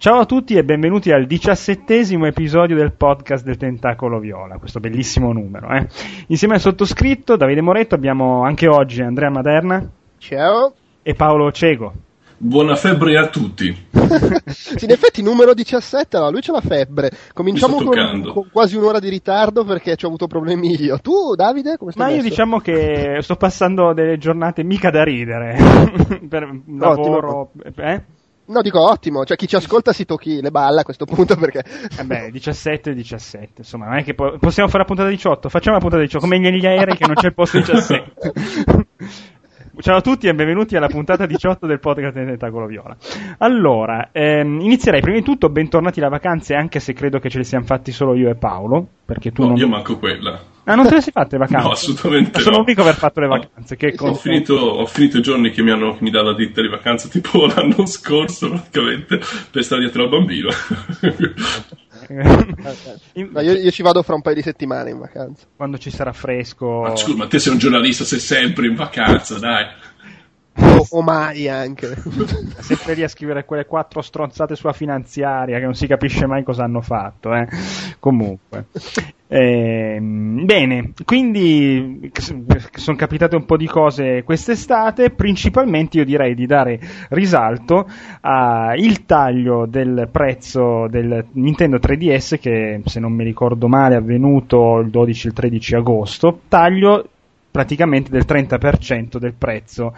Ciao a tutti e benvenuti al diciassettesimo episodio del podcast del Tentacolo Viola, questo bellissimo numero. Eh? Insieme al sottoscritto, Davide Moretto, abbiamo anche oggi Andrea Maderna. Ciao. E Paolo Cego. Buona febbre a tutti. sì, in effetti numero 17, allora lui c'ha la febbre. Cominciamo con, con, quasi un'ora di ritardo perché ci ho avuto problemi io. Tu, Davide, come stai? Ma messo? io diciamo che sto passando delle giornate mica da ridere. per lavoro. Eh? No, dico ottimo, cioè chi ci ascolta si tocchi le balle a questo punto perché... Vabbè, 17 17, insomma, non è che po- possiamo fare la puntata 18, facciamo la puntata 18, come negli aerei che non c'è il posto 17. Ciao a tutti e benvenuti alla puntata 18 del podcast del Tentacolo Viola. Allora, ehm, inizierei prima di tutto, bentornati da vacanze, anche se credo che ce le siamo fatti solo io e Paolo, perché tu no, non... io manco quella. Ah, non te le sei fatte le vacanze? No, assolutamente Sono no. l'unico aver fatto le vacanze. Che ho, finito, ho finito i giorni che mi hanno mi dà la ditta di vacanza, tipo l'anno scorso praticamente, per stare dietro al bambino. no, io, io, ci vado fra un paio di settimane in vacanza. Quando ci sarà fresco. Ma scusa, ma te sei un giornalista, sei sempre in vacanza, dai. O, o mai anche. sempre lì a scrivere quelle quattro stronzate sulla finanziaria che non si capisce mai cosa hanno fatto. Eh? Comunque. Eh, bene, quindi sono capitate un po' di cose quest'estate, principalmente io direi di dare risalto al taglio del prezzo del Nintendo 3DS che se non mi ricordo male è avvenuto il 12 il 13 agosto, taglio praticamente del 30% del prezzo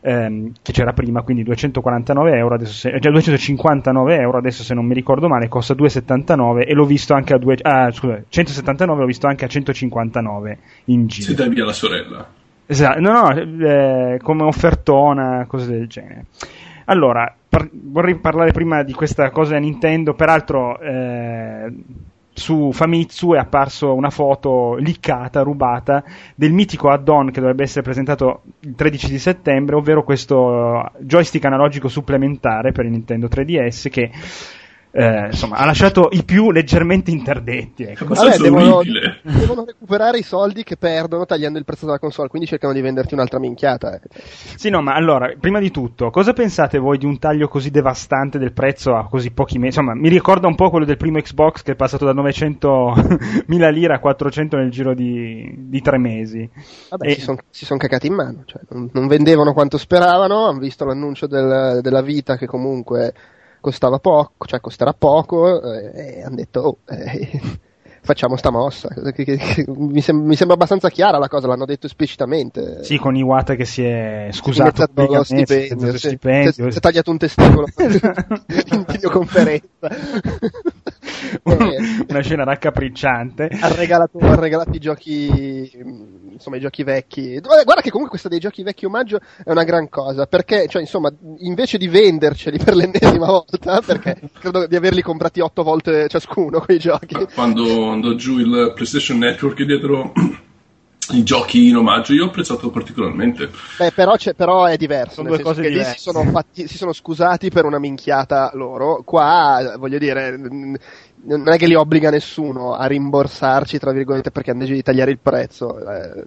ehm, che c'era prima, quindi 249 euro, adesso se, cioè 259 euro, adesso se non mi ricordo male costa 279 e l'ho visto anche a due, ah, scusa, 179 l'ho visto anche a 159 in giro. Si dai via la sorella. Esatto, no, no, eh, come offertona, cose del genere. Allora, par- vorrei parlare prima di questa cosa Nintendo, peraltro eh, su Famitsu è apparso una foto liccata, rubata, del mitico add-on che dovrebbe essere presentato il 13 di settembre, ovvero questo joystick analogico supplementare per il Nintendo 3DS che eh, insomma, ha lasciato i più leggermente interdetti. Ecco. Vabbè, devono, devono, recuperare i soldi che perdono tagliando il prezzo della console, quindi cercano di venderti un'altra minchiata. Eh. Sì, no, ma allora, prima di tutto, cosa pensate voi di un taglio così devastante del prezzo a così pochi mesi? Insomma, mi ricorda un po' quello del primo Xbox che è passato da 900.000 lire a 400 nel giro di, di tre mesi. Vabbè, e... si sono son cacati in mano, cioè, non, non, vendevano quanto speravano, hanno visto l'annuncio del, della vita che comunque costava poco, cioè costerà poco, eh, e hanno detto, oh, eh, facciamo sta mossa. Che, che, che, mi, sem- mi, sembra abbastanza chiara la cosa, l'hanno detto esplicitamente. Sì, con Iwata che si è scusato per lo stipendio, si è tagliato un testicolo in videoconferenza. Una scena raccapricciante. Ha regalato, ha regalato i giochi, insomma, i giochi vecchi. Guarda che comunque questa dei giochi vecchi omaggio è una gran cosa, perché, cioè, insomma, invece di venderceli per l'ennesima volta, perché credo di averli comprati otto volte ciascuno quei giochi. Quando andò giù il PlayStation Network dietro i giochi in omaggio io ho apprezzato particolarmente. Beh, però, però è diverso. Sono due cose diverse. Lì si sono, fatti, si sono scusati per una minchiata loro. Qua, voglio dire, non è che li obbliga nessuno a rimborsarci, tra virgolette, perché hanno deciso di tagliare il prezzo. Eh,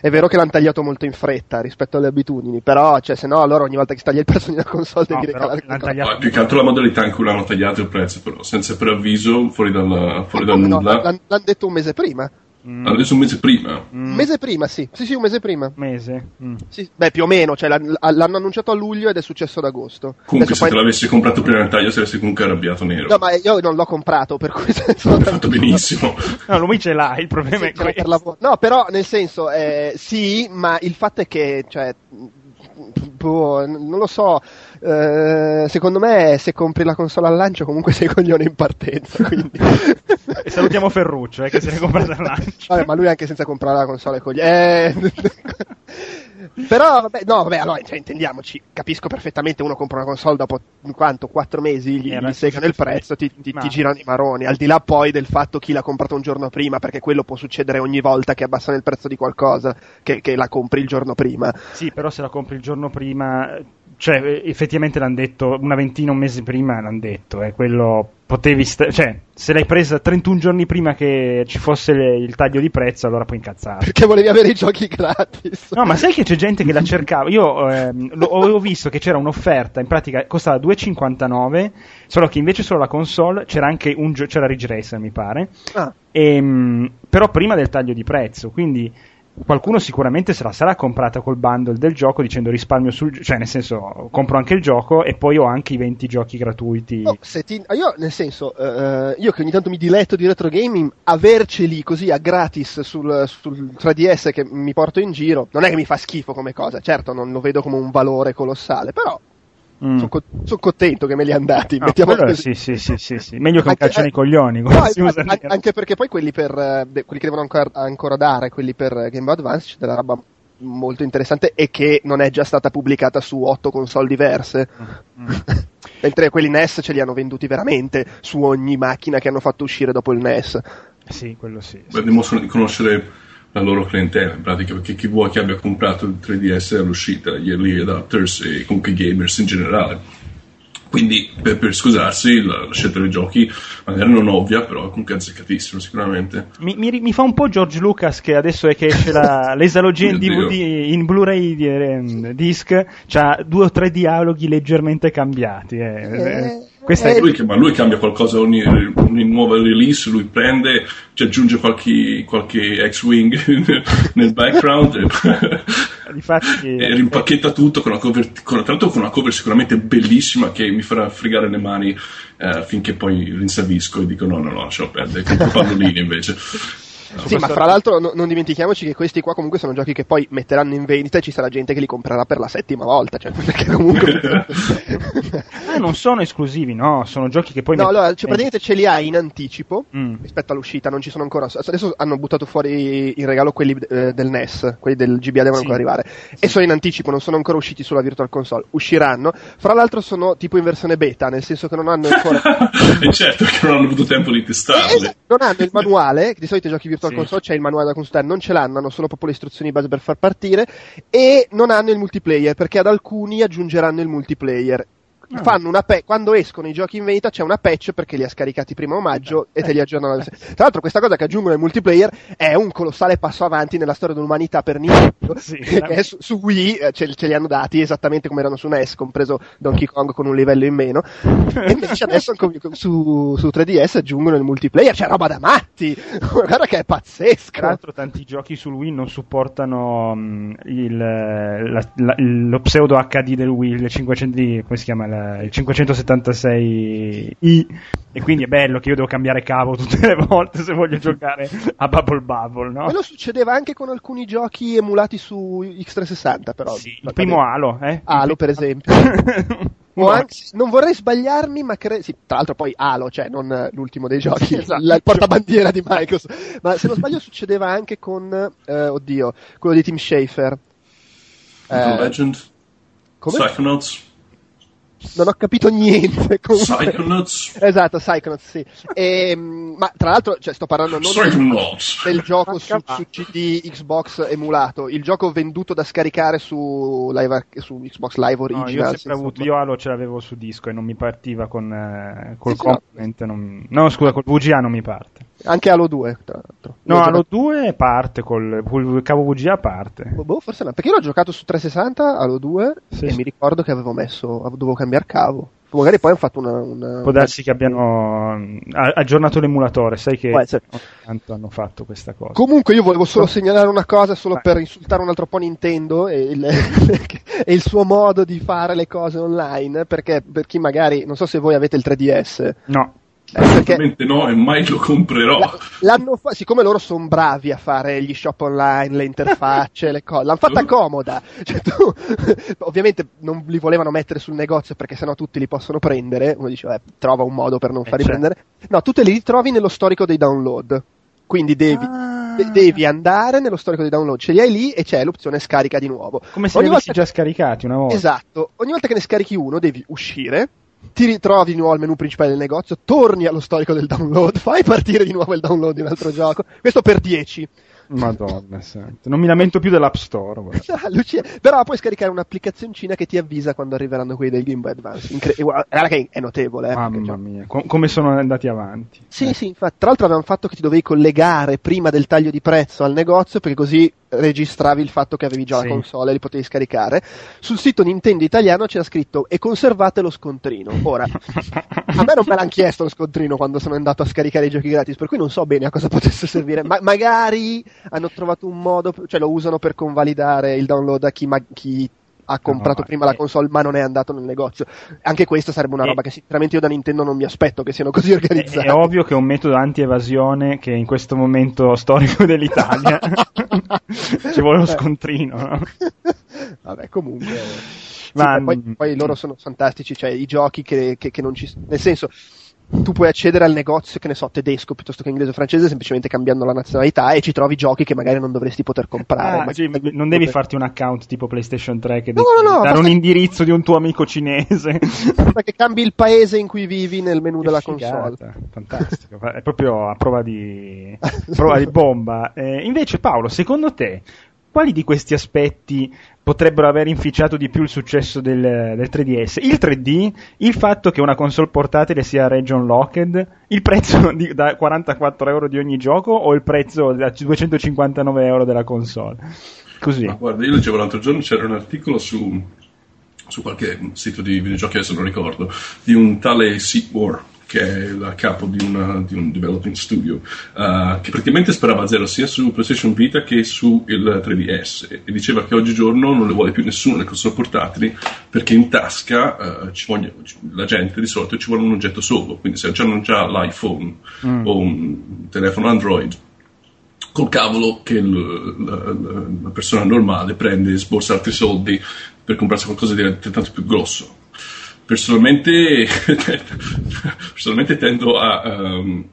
è vero che l'hanno tagliato molto in fretta rispetto alle abitudini, però, cioè, se no, allora ogni volta che si taglia il prezzo di una console no, devi regalare tagliato... no, più che altro la modalità in cui l'hanno tagliato il prezzo, però, senza preavviso, fuori dal, fuori dal no, nulla. L'hanno, l'hanno detto un mese prima. Mm. Adesso un mese prima. Un mm. mese prima, sì. Sì, sì, un mese prima. Mese. Mm. Sì, beh, più o meno, cioè l'hanno annunciato a luglio ed è successo ad agosto. Comunque, Adesso se poi... te l'avessi comprato prima del taglio, saresti comunque arrabbiato nero. No, ma io non l'ho comprato, per cui... Hai fatto benissimo. no, lui ce l'ha, il problema sì, è questo. Per lavoro. No, però, nel senso, eh, sì, ma il fatto è che, cioè, boh, non lo so, eh, secondo me se compri la console al lancio comunque sei coglione in partenza. Quindi. e salutiamo Ferruccio eh, che se ne compra al lancio. Vabbè, ma lui anche senza comprare la console è coglione. Eh. Però, vabbè, no, vabbè, allora, cioè, intendiamoci, capisco perfettamente uno compra una console dopo quanto? Quattro mesi, gli, gli segano il prezzo, ti, ti, ti, girano i maroni, al di là poi del fatto chi l'ha comprato un giorno prima, perché quello può succedere ogni volta che abbassano il prezzo di qualcosa, che, che la compri il giorno prima. Sì, però se la compri il giorno prima cioè, effettivamente l'hanno detto una ventina, un mese prima l'hanno detto, eh, quello potevi, sta- cioè, se l'hai presa 31 giorni prima che ci fosse le- il taglio di prezzo, allora puoi incazzare. Perché volevi avere i giochi gratis. No, ma sai che c'è gente che la cercava? Io ehm, lo- avevo visto che c'era un'offerta, in pratica costava 2,59, solo che invece solo la console c'era anche un gio- c'era Ridge Racer, mi pare. Ah, Ehm, però prima del taglio di prezzo, quindi qualcuno sicuramente se la sarà comprata col bundle del gioco dicendo risparmio sul cioè nel senso compro anche il gioco e poi ho anche i 20 giochi gratuiti. no, ti- io nel senso, eh, io che ogni tanto mi diletto di retro gaming, averceli così a gratis sul, sul 3DS che mi porto in giro, non è che mi fa schifo come cosa, certo non lo vedo come un valore colossale, però Mm. sono contento che me li hanno dati. No, mettiamola quello così. sì, sì, sì, sì, sì. Meglio che un Anche- calcio nei eh, coglioni. No, si infatti, usa an- dire. anche perché poi quelli, per, eh, de- quelli che devono ancora, ancora dare, quelli per Game Boy Advance, c'è della roba molto interessante e che non è già stata pubblicata su otto console diverse. Mm. Mentre quelli NES ce li hanno venduti veramente su ogni macchina che hanno fatto uscire dopo il NES. Sì, quello sì. sì. Beh, dimostrano di conoscere la loro clientela in pratica perché chi vuoi che abbia comprato il 3DS all'uscita, gli early adapters e comunque i gamers in generale. Quindi per, per scusarsi la, la scelta dei giochi magari non ovvia, però è comunque azzeccatissimo sicuramente. Mi, mi- mi fa un po' George Lucas che adesso è che esce la, l'esalogia in DVD, in Blu-ray di- ehm, disc, c'ha due o tre dialoghi leggermente cambiati. eh. Eh, Questa eh, è Lui, che- ma lui cambia qualcosa ogni, ogni nuova release, lui prende, ci aggiunge qualche, qualche X-Wing nel background e, e rimpacchetta tutto con una cover, con, tra l'altro con una cover sicuramente bellissima che mi farà fregare le mani eh, finché poi rinsavisco e dico no, no, no, lasciamo perdere, compro palloline invece. Sì, ma fra l'altro no- non dimentichiamoci che questi qua comunque sono giochi che poi metteranno in vendita e ci sarà gente che li comprerà per la settima volta. Cioè, perché comunque. Ah, non sono esclusivi, no, sono giochi che poi... no, met- allora, cioè, praticamente ce li hai in anticipo. Mm. rispetto all'uscita non ci sono ancora adesso hanno buttato fuori in regalo quelli eh, del NES quelli del GBA devono Sì. ancora arrivare e sono in anticipo non sono ancora usciti sulla Virtual Console usciranno fra l'altro sono tipo in versione beta nel senso che non hanno ancora e certo che non hanno avuto tempo di Eh, testarli. esatto, non hanno il manuale di solito i giochi Virtual Sì. Console c'è il manuale da consultare non ce l'hanno hanno solo proprio le istruzioni base per far partire e non hanno il multiplayer perché ad alcuni aggiungeranno il multiplayer Ah. fanno una pa- quando escono i giochi in vendita c'è una patch perché li ha scaricati prima a maggio e te li aggiornano alla- tra l'altro questa cosa che aggiungono il multiplayer è un colossale passo avanti nella storia dell'umanità per Nintendo Sì. su, su Wii eh, ce, ce li hanno dati esattamente come erano su NES compreso Donkey Kong con un livello in meno e invece adesso su, su 3DS aggiungono il multiplayer c'è roba da matti guarda che è Tra pazzesco l'altro tanti giochi sul Wii non supportano mm, il, la- la- lo pseudo HD del Wii, il 500, di- come si chiama? La- il 576i e quindi è bello che io devo cambiare cavo tutte le volte se voglio giocare a Bubble Bubble, no? quello succedeva anche con alcuni giochi emulati su X360 però Sì, il primo Halo, eh? Halo per esempio O No, anche- non vorrei sbagliarmi, ma credo. Sì, tra l'altro, poi Halo, cioè non eh, l'ultimo dei giochi, Esatto. la- il portabandiera di Microsoft. Ma se non sbaglio, succedeva anche con. eh, oddio, quello di Tim Schafer. Eh, Legend, come? Psychonauts, Non ho capito niente. comunque. Psychonauts, Esatto, Psychonauts, sì. Ehm, ma tra l'altro, cioè, sto parlando non del, Psychonauts. del gioco su, su CD Xbox emulato, il gioco venduto da scaricare su, live, su Xbox Live No, io Original. sempre senza- avuto, io Halo ce l'avevo su disco e non mi partiva con, eh, col Sì, sì, no. component, non- no scusa, col VGA non mi parte. Anche Halo 2, tra l'altro. No, Io Halo giocato- 2 parte col, col cavo VGA parte. Boh, forse no, perché io l'ho giocato su 360 Halo 2 Sì, e mi ricordo che avevo messo, dovevo cambiare cavo. Magari poi hanno fatto una. una Può darsi che abbiano mm, aggiornato l'emulatore, sai che tanto hanno fatto questa cosa. Comunque io volevo solo segnalare una cosa, solo Vai. per insultare un altro po' Nintendo e il, e il suo modo di fare le cose online, perché per chi magari, non so se voi avete il 3DS, No, eh, perché Assolutamente no e mai lo comprerò. l'hanno fa- siccome loro sono bravi a fare gli shop online, le interfacce, le cose, l'hanno fatta comoda. Cioè, tu, ovviamente non li volevano mettere sul negozio perché sennò tutti li possono prendere. Uno dice, "Vabbè, trova un modo per non Eh, farli certo. prendere. No, tu te li ritrovi nello storico dei download. Quindi devi, Ah. de- devi andare nello storico dei download, ce li hai lì e c'è l'opzione scarica di nuovo. come se Ogni li avessi volta già scaricati una volta. Esatto, ogni volta che ne scarichi uno devi uscire, ti ritrovi di nuovo al menu principale del negozio, torni allo storico del download, fai partire di nuovo il download di un altro gioco. Questo per 10. Madonna, senti. non mi lamento più dell'App Store. Lucia, però puoi scaricare un'applicazioncina che ti avvisa quando arriveranno quelli del Game Boy Advance. Incre- che è notevole. Eh, Mamma cioè... mia, Com- come sono andati avanti. Sì, eh. sì, infatti. Tra l'altro avevano fatto che ti dovevi collegare prima del taglio di prezzo al negozio perché così registravi il fatto che avevi già sì. la console e li potevi scaricare. Sul sito Nintendo italiano c'era scritto e conservate lo scontrino. Ora, a me non me l'hanno chiesto lo scontrino quando sono andato a scaricare i giochi gratis, per cui non so bene a cosa potesse servire. Ma magari hanno trovato un modo, cioè lo usano per convalidare il download a chi, ma- chi ha comprato no, prima la console ma non è andato nel negozio. Anche questa sarebbe una roba che sinceramente io da Nintendo non mi aspetto che siano così organizzati. È, è ovvio che è un metodo anti-evasione che in questo momento storico dell'Italia ci vuole lo scontrino. No? Vabbè, comunque... Ma, sì, poi, poi, loro sono fantastici, cioè i giochi che, che, che non ci... Nel senso, tu puoi accedere al negozio, che ne so, tedesco piuttosto che inglese o francese, semplicemente cambiando la nazionalità e ci trovi giochi che magari non dovresti poter comprare. Ah, sì, non devi farti un account tipo PlayStation 3 che no, devi no, no, dare un indirizzo di un tuo amico cinese. Perché cambi il paese in cui vivi nel menu che della figata. console. Fantastico, è proprio a prova di, a prova di bomba. Eh, invece Paolo, secondo te quali di questi aspetti potrebbero aver inficiato di più il successo del, del, 3DS? Il 3D, il fatto che una console portatile sia region locked, il prezzo di, da 44 euro di ogni gioco o il prezzo da 259 euro della console? Così. Ma guarda, io leggevo l'altro giorno, c'era un articolo su, su qualche sito di videogiochi, adesso non ricordo, di un tale Sequor che è il capo di, una, di un developing studio, uh, che praticamente sperava a zero sia su PlayStation Vita che su il 3DS e diceva che oggigiorno non le vuole più nessuno le console portatili perché in tasca uh, voglia, la gente di solito ci vuole un oggetto solo, quindi se hanno già l'iPhone mm. o un telefono Android col cavolo che l- l- la persona normale prende e sborsa altri soldi per comprarsi qualcosa di altrettanto più grosso personalmente, personalmente tendo a, um,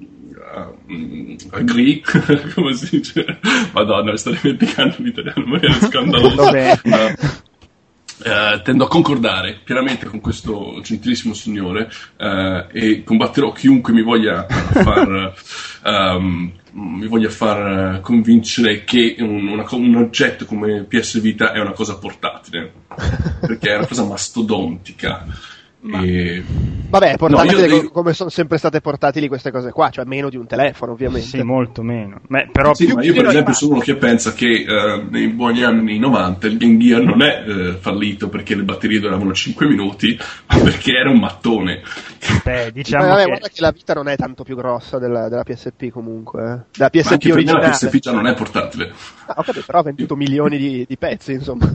a, um, agree, come si dice? Madonna, sto dimenticando l'italiano, ma è scandaloso. Uh, tendo a concordare pienamente con questo gentilissimo signore uh, e combatterò chiunque mi voglia far, um, mi voglia far convincere che un, una, un, oggetto come PS Vita è una cosa portatile perché è una cosa mastodontica ma... E... Vabbè, portatili no, come sono sempre state portatili queste cose qua, cioè meno di un telefono, ovviamente. Sì, molto meno. Beh, però sì, ma io per esempio sono uno che pensa che uh, nei buoni anni 90 il Game Gear non è uh, fallito perché le batterie duravano 5 minuti, ma perché era un mattone. Beh, diciamo vabbè, che... guarda che la vita non è tanto più grossa della, della PSP comunque. Eh. Della PSP originale. La PSP già non è portatile. Ah, ho capito, però ha venduto milioni di, di pezzi, insomma.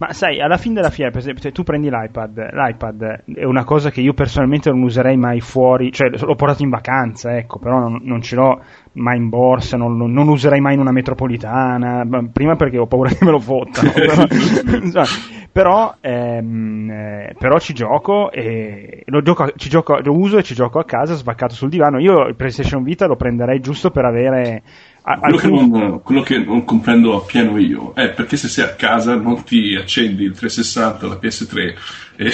Ma sai, alla fine della fiera, per esempio, se tu prendi l'iPad, l'iPad è una cosa che io personalmente non userei mai fuori, cioè l'ho portato in vacanza, ecco, però non, non ce l'ho mai in borsa, non, non, userei mai in una metropolitana, prima perché ho paura che me lo fottano, però, però, ehm, eh, però, ci gioco e lo, gioco, ci gioco, lo uso e ci gioco a casa svaccato sul divano. Io il PlayStation Vita lo prenderei giusto per avere quello, che non, quello, che non, comprendo appieno io è perché se sei a casa non ti accendi il 360, la PS3 e,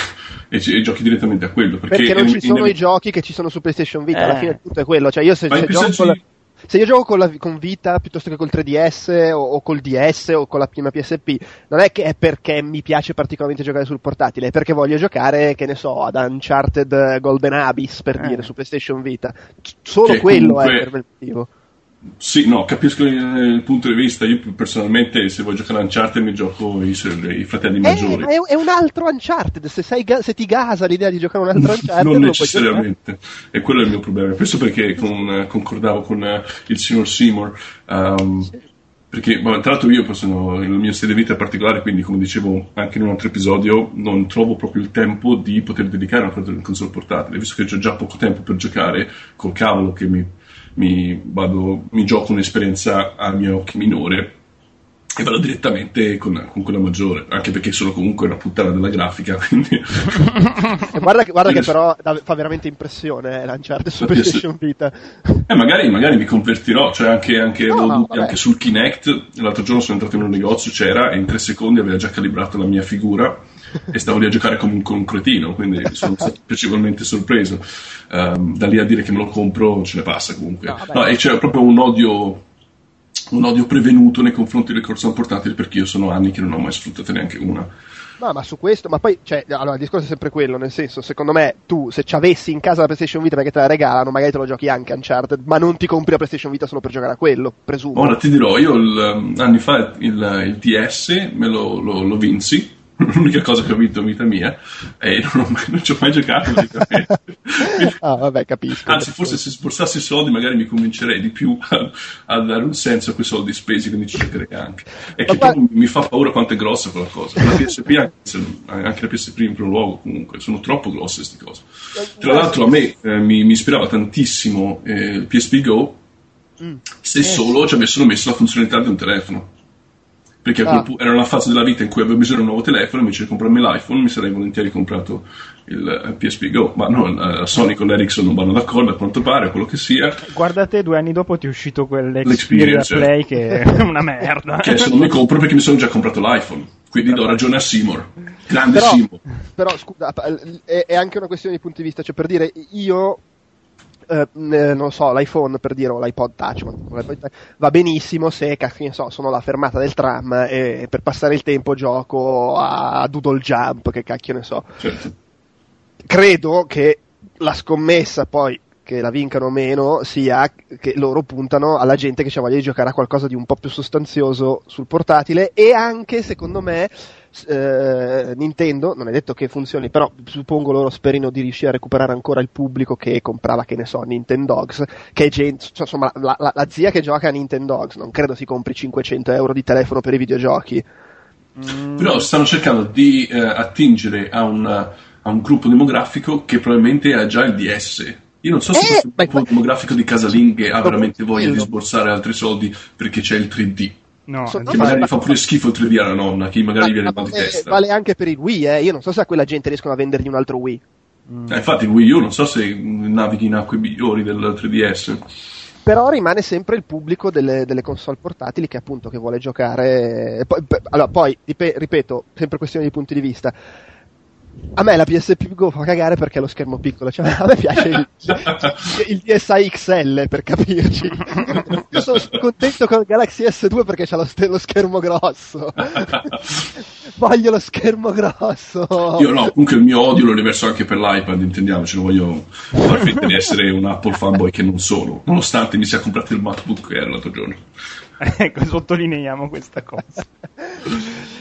e, e giochi direttamente a quello. Perché, perché non ci sono in... i giochi che ci sono su PlayStation Vita, eh. alla fine tutto è quello. Cioè io se, se gioco con la, se io gioco con, la, con, Vita piuttosto che col 3DS o, o, col DS o con la prima PSP, non è che è perché mi piace particolarmente giocare sul portatile, è perché voglio giocare, che ne so, ad Uncharted Golden Abyss per eh. dire su PlayStation Vita. Solo che quello comunque... è per il motivo. Sì, no, capisco il, punto di vista. Io personalmente, se vuoi giocare a Uncharted, mi gioco i, i fratelli eh, maggiori. È, è, un altro Uncharted. Se, sei, se, ti gasa l'idea di giocare un altro Uncharted, non necessariamente. E quello è il mio problema. Questo perché con, concordavo con uh, il signor Seymour. Um, sì. Perché, tra l'altro, io sono, il mio stile di vita è particolare, quindi, come dicevo anche in un altro episodio, non trovo proprio il tempo di poter dedicare a una console portatile. Visto che ho già poco tempo per giocare col cavolo che mi mi, vado, mi gioco un'esperienza a miei occhi minore e vado direttamente con, con, quella maggiore, anche perché sono comunque una puttana della grafica. Quindi... guarda, che, guarda che però fa veramente impressione eh, lanciarti su PlayStation Vita. Eh, magari, magari, mi convertirò, cioè anche, anche, no, no, anche, sul Kinect. L'altro giorno sono entrato in un negozio, c'era e in tre secondi aveva già calibrato la mia figura e stavo lì a giocare come un, come un cretino, quindi sono stato piacevolmente sorpreso. Um, da lì a dire che me lo compro ce ne passa comunque. No, no, e c'è proprio un odio un odio prevenuto nei confronti delle console portatili perché io sono anni che non ho mai sfruttato neanche una. No, ma su questo, ma poi, cioè, allora, il discorso è sempre quello, nel senso, secondo me, tu, se ci avessi in casa la PlayStation Vita perché te la regalano, magari te lo giochi anche Uncharted, ma non ti compri la PlayStation Vita solo per giocare a quello, presumo. Ora ti dirò, io il, anni fa il, il DS me lo, lo, lo vinsi, l'unica cosa che ho vinto in vita mia e non, mai, non ci ho mai giocato ah vabbè capisco. Anzi forse se sborsassi i soldi magari mi convincerei di più a, a, dare un senso a quei soldi spesi quindi ci giocherei anche. E che poi mi fa paura quanto è grossa quella cosa. La PSP anche, anche la PSP in primo luogo comunque sono troppo grosse queste cose tra l'altro a me eh, mi, mi, ispirava tantissimo eh, il PSP Go mm. se solo ci avessero messo la funzionalità di un telefono perché ah. era una fase della vita in cui avevo bisogno di un nuovo telefono invece di comprarmi l'iPhone mi sarei volentieri comprato il PSP Go. Ma no, la Sony con l'Ericsson non vanno d'accordo a quanto pare quello che sia. Guardate due anni dopo ti è uscito quell'Xperia Play che è una merda. Che adesso non mi compro perché mi sono già comprato l'iPhone. Quindi do ragione a Seymour. Grande però, Seymour. però scusa è, è anche una questione di punti di vista. Cioè per dire io eh, non so, l'iPhone per dire o l'iPod Touch, va benissimo se so, sono alla fermata del tram e per passare il tempo gioco a Doodle Jump, che cacchio ne so. Certo. Credo che la scommessa poi che la vincano o meno sia che loro puntano alla gente che ha voglia di giocare a qualcosa di un po' più sostanzioso sul portatile e anche secondo me eh, Nintendo, non è detto che funzioni, però suppongo loro sperino di riuscire a recuperare ancora il pubblico che comprava, che ne so, Nintendogs, che è gente, cioè, insomma, la, la, la, zia che gioca a Nintendogs, non credo si compri 500 euro di telefono per i videogiochi. Mm. Però stanno cercando di eh, attingere a, una, a, un gruppo demografico che probabilmente ha già il DS. Io non so se eh, questo gruppo demografico di casalinghe ha veramente voglia di sborsare altri soldi perché c'è il 3D. No, so, che magari fa pure schifo il 3D alla nonna, che magari viene mal di testa. Vale anche per il Wii, eh. Io non so se a quella gente riescono a vendergli un altro Wii. Mm. Eh, infatti il Wii U non so se navighi in acque migliori del 3DS. Però rimane sempre il pubblico delle, delle console portatili che appunto che vuole giocare. Poi, allora, poi, ripeto, sempre questione di punti di vista a me la PSP Go fa cagare perché è lo schermo piccolo, cioè a me piace il, il DSi XL per capirci. Io sono contento con il Galaxy S2 perché c'ha lo, lo schermo grosso. voglio lo schermo grosso. Io no, comunque il mio odio lo riverso anche per l'iPad, intendiamoci, non voglio far finta di essere un Apple fanboy che non sono, nonostante mi sia comprato il MacBook Air l'altro giorno. ecco, sottolineiamo questa cosa.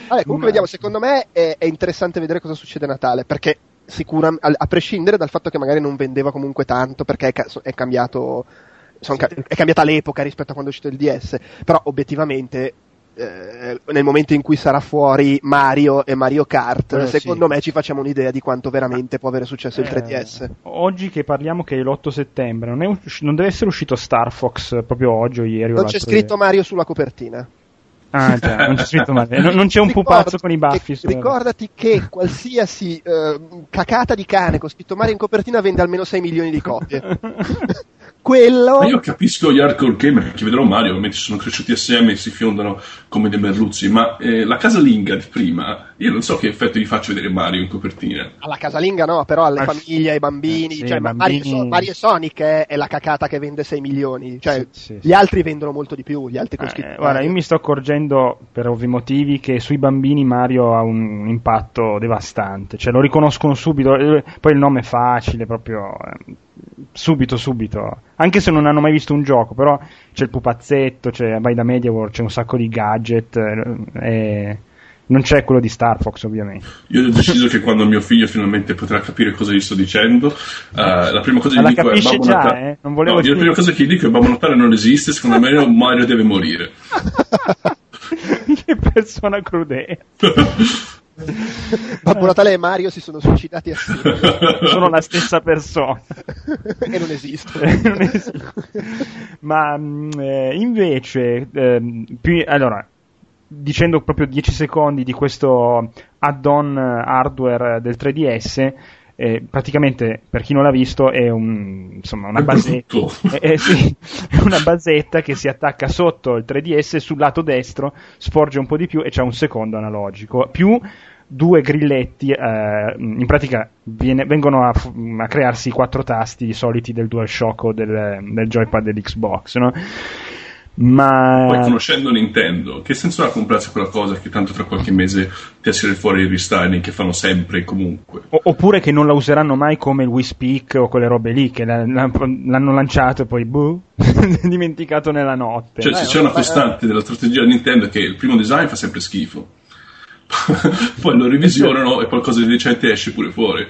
Vabbè, comunque Ma... vediamo, secondo me è, è, interessante vedere cosa succede a Natale, perché sicuramente, a, prescindere dal fatto che magari non vendeva comunque tanto, perché è, è cambiato, è cambiata l'epoca rispetto a quando è uscito il DS, però obiettivamente eh, nel momento in cui sarà fuori Mario e Mario Kart, eh, secondo sì. me ci facciamo un'idea di quanto veramente può avere successo eh, il 3DS. Oggi che parliamo che è l'8 settembre, non, usci- non, deve essere uscito Star Fox proprio oggi o ieri. Non c'è scritto ieri. Mario sulla copertina. Ah, già, non c'è scritto. Non, non c'è un Ricordo pupazzo con i baffi. Che, ricordati che qualsiasi uh, cacata di cane con scritto Mario in copertina vende almeno 6 milioni di copie. quello. Ma io capisco gli hardcore gamer che vedono Mario, ovviamente sono cresciuti assieme e si fiondano come dei merluzzi, ma eh, la casalinga di prima, io non so che effetto gli faccio vedere Mario in copertina. Alla casalinga no, però alle ma famiglie, ai bambini, sì, cioè, bambini... Mario, Mario, Sonic è, è, la cacata che vende 6 milioni, cioè sì, sì, gli altri vendono molto di più, gli altri con eh, Guarda, io mi sto accorgendo per ovvi motivi che sui bambini Mario ha un impatto devastante, cioè lo riconoscono subito, eh, poi il nome è facile, proprio eh, subito, subito. Anche se non hanno mai visto un gioco, però c'è il pupazzetto, c'è vai da MediaWorld, c'è un sacco di gadget. E non c'è quello di Star Fox, ovviamente. Io ho deciso che quando mio figlio finalmente potrà capire cosa gli sto dicendo, uh, la prima cosa che gli dico è Babbo già, Natale. Eh? Non volevo no, la prima cosa che gli dico è Babbo Natale non esiste, secondo me Mario deve morire. che persona crudele. Babbo Natale e Mario si sono suicidati assieme. sono la stessa persona. e non esistono. non esistono. Ma mm, eh, invece, eh, più, allora, dicendo proprio 10 secondi di questo add-on hardware del 3DS, eh, praticamente per chi non l'ha visto è, un, insomma, una, basetta, è, sì, è una basetta che si attacca sotto il 3DS sul lato destro sporge un po' di più e c'è un secondo analogico più due grilletti eh, in pratica viene, vengono a, a, crearsi i quattro tasti soliti del DualShock o del, del joypad dell'Xbox no? Ma Poi conoscendo Nintendo, che senso ha comprarsi quella cosa che tanto tra qualche mese ti assire fuori i restyling che fanno sempre e comunque? O- oppure che non la useranno mai come il Wii Speak o quelle robe lì, che la- la- l'hanno lanciato e poi boh, dimenticato nella notte. Cioè, Beh, se c'è una costante della strategia di Nintendo è che il primo design fa sempre schifo. Poi lo revisionano e qualcosa di decente esce pure fuori.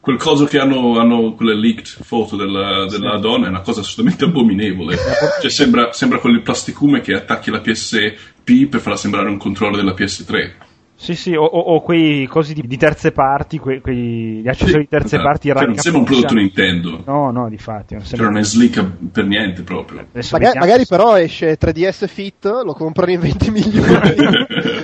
Quel coso che hanno, hanno quelle leaked foto della, della donna è una cosa assolutamente abominevole. Cioè, sembra, sembra quel plasticume che attacchi la PSP per farla sembrare un controller della PS3. Sì, sì, o, o- o quei cosi di, di terze parti, que- quei, gli accessori di terze Esatto. parti Cioè, non sembra un prodotto. Nintendo. No, no, di fatti. Non Cioè, sembra... non è slick per niente proprio. Magari, magari però esce 3DS Fit, lo comprano in 20 milioni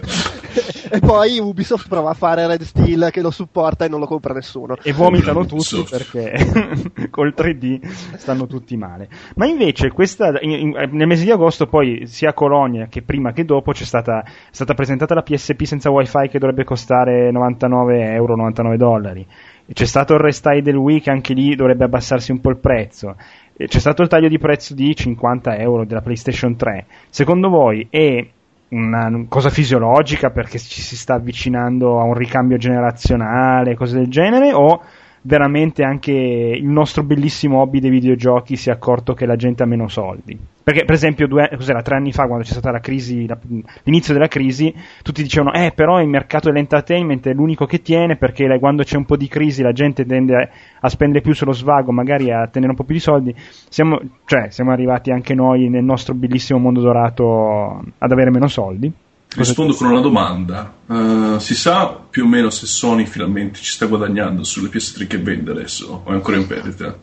e poi Ubisoft prova a fare Red Steel che lo supporta e non lo compra nessuno. E vomitano Bravo, tutti perché col 3D stanno tutti male. Ma invece questa, in- in- nel mese di agosto poi sia a Colonia che prima che dopo c'è stata, è stata presentata la PSP senza wifi che dovrebbe costare 99 euro, 99 dollari. C'è stato il restyle del Wii che anche lì dovrebbe abbassarsi un po' il prezzo. C'è stato il taglio di prezzo di 50 euro della PlayStation 3. Secondo voi è una cosa fisiologica perché ci si sta avvicinando a un ricambio generazionale, cose del genere, o veramente anche il nostro bellissimo hobby dei videogiochi si è accorto che la gente ha meno soldi? Perché, per esempio, due, tre anni fa, quando c'è stata la crisi, la- l'inizio della crisi, tutti dicevano: Eh, però il mercato dell'entertainment è l'unico che tiene perché quando c'è un po' di crisi la gente tende a, a spendere più sullo svago, magari a tenere un po' più di soldi. Siamo, cioè, siamo arrivati anche noi nel nostro bellissimo mondo dorato ad avere meno soldi. Rispondo con una domanda. Eh, si sa più o meno se Sony finalmente ci sta guadagnando sulle PS3 che vende adesso? O è ancora in perdita?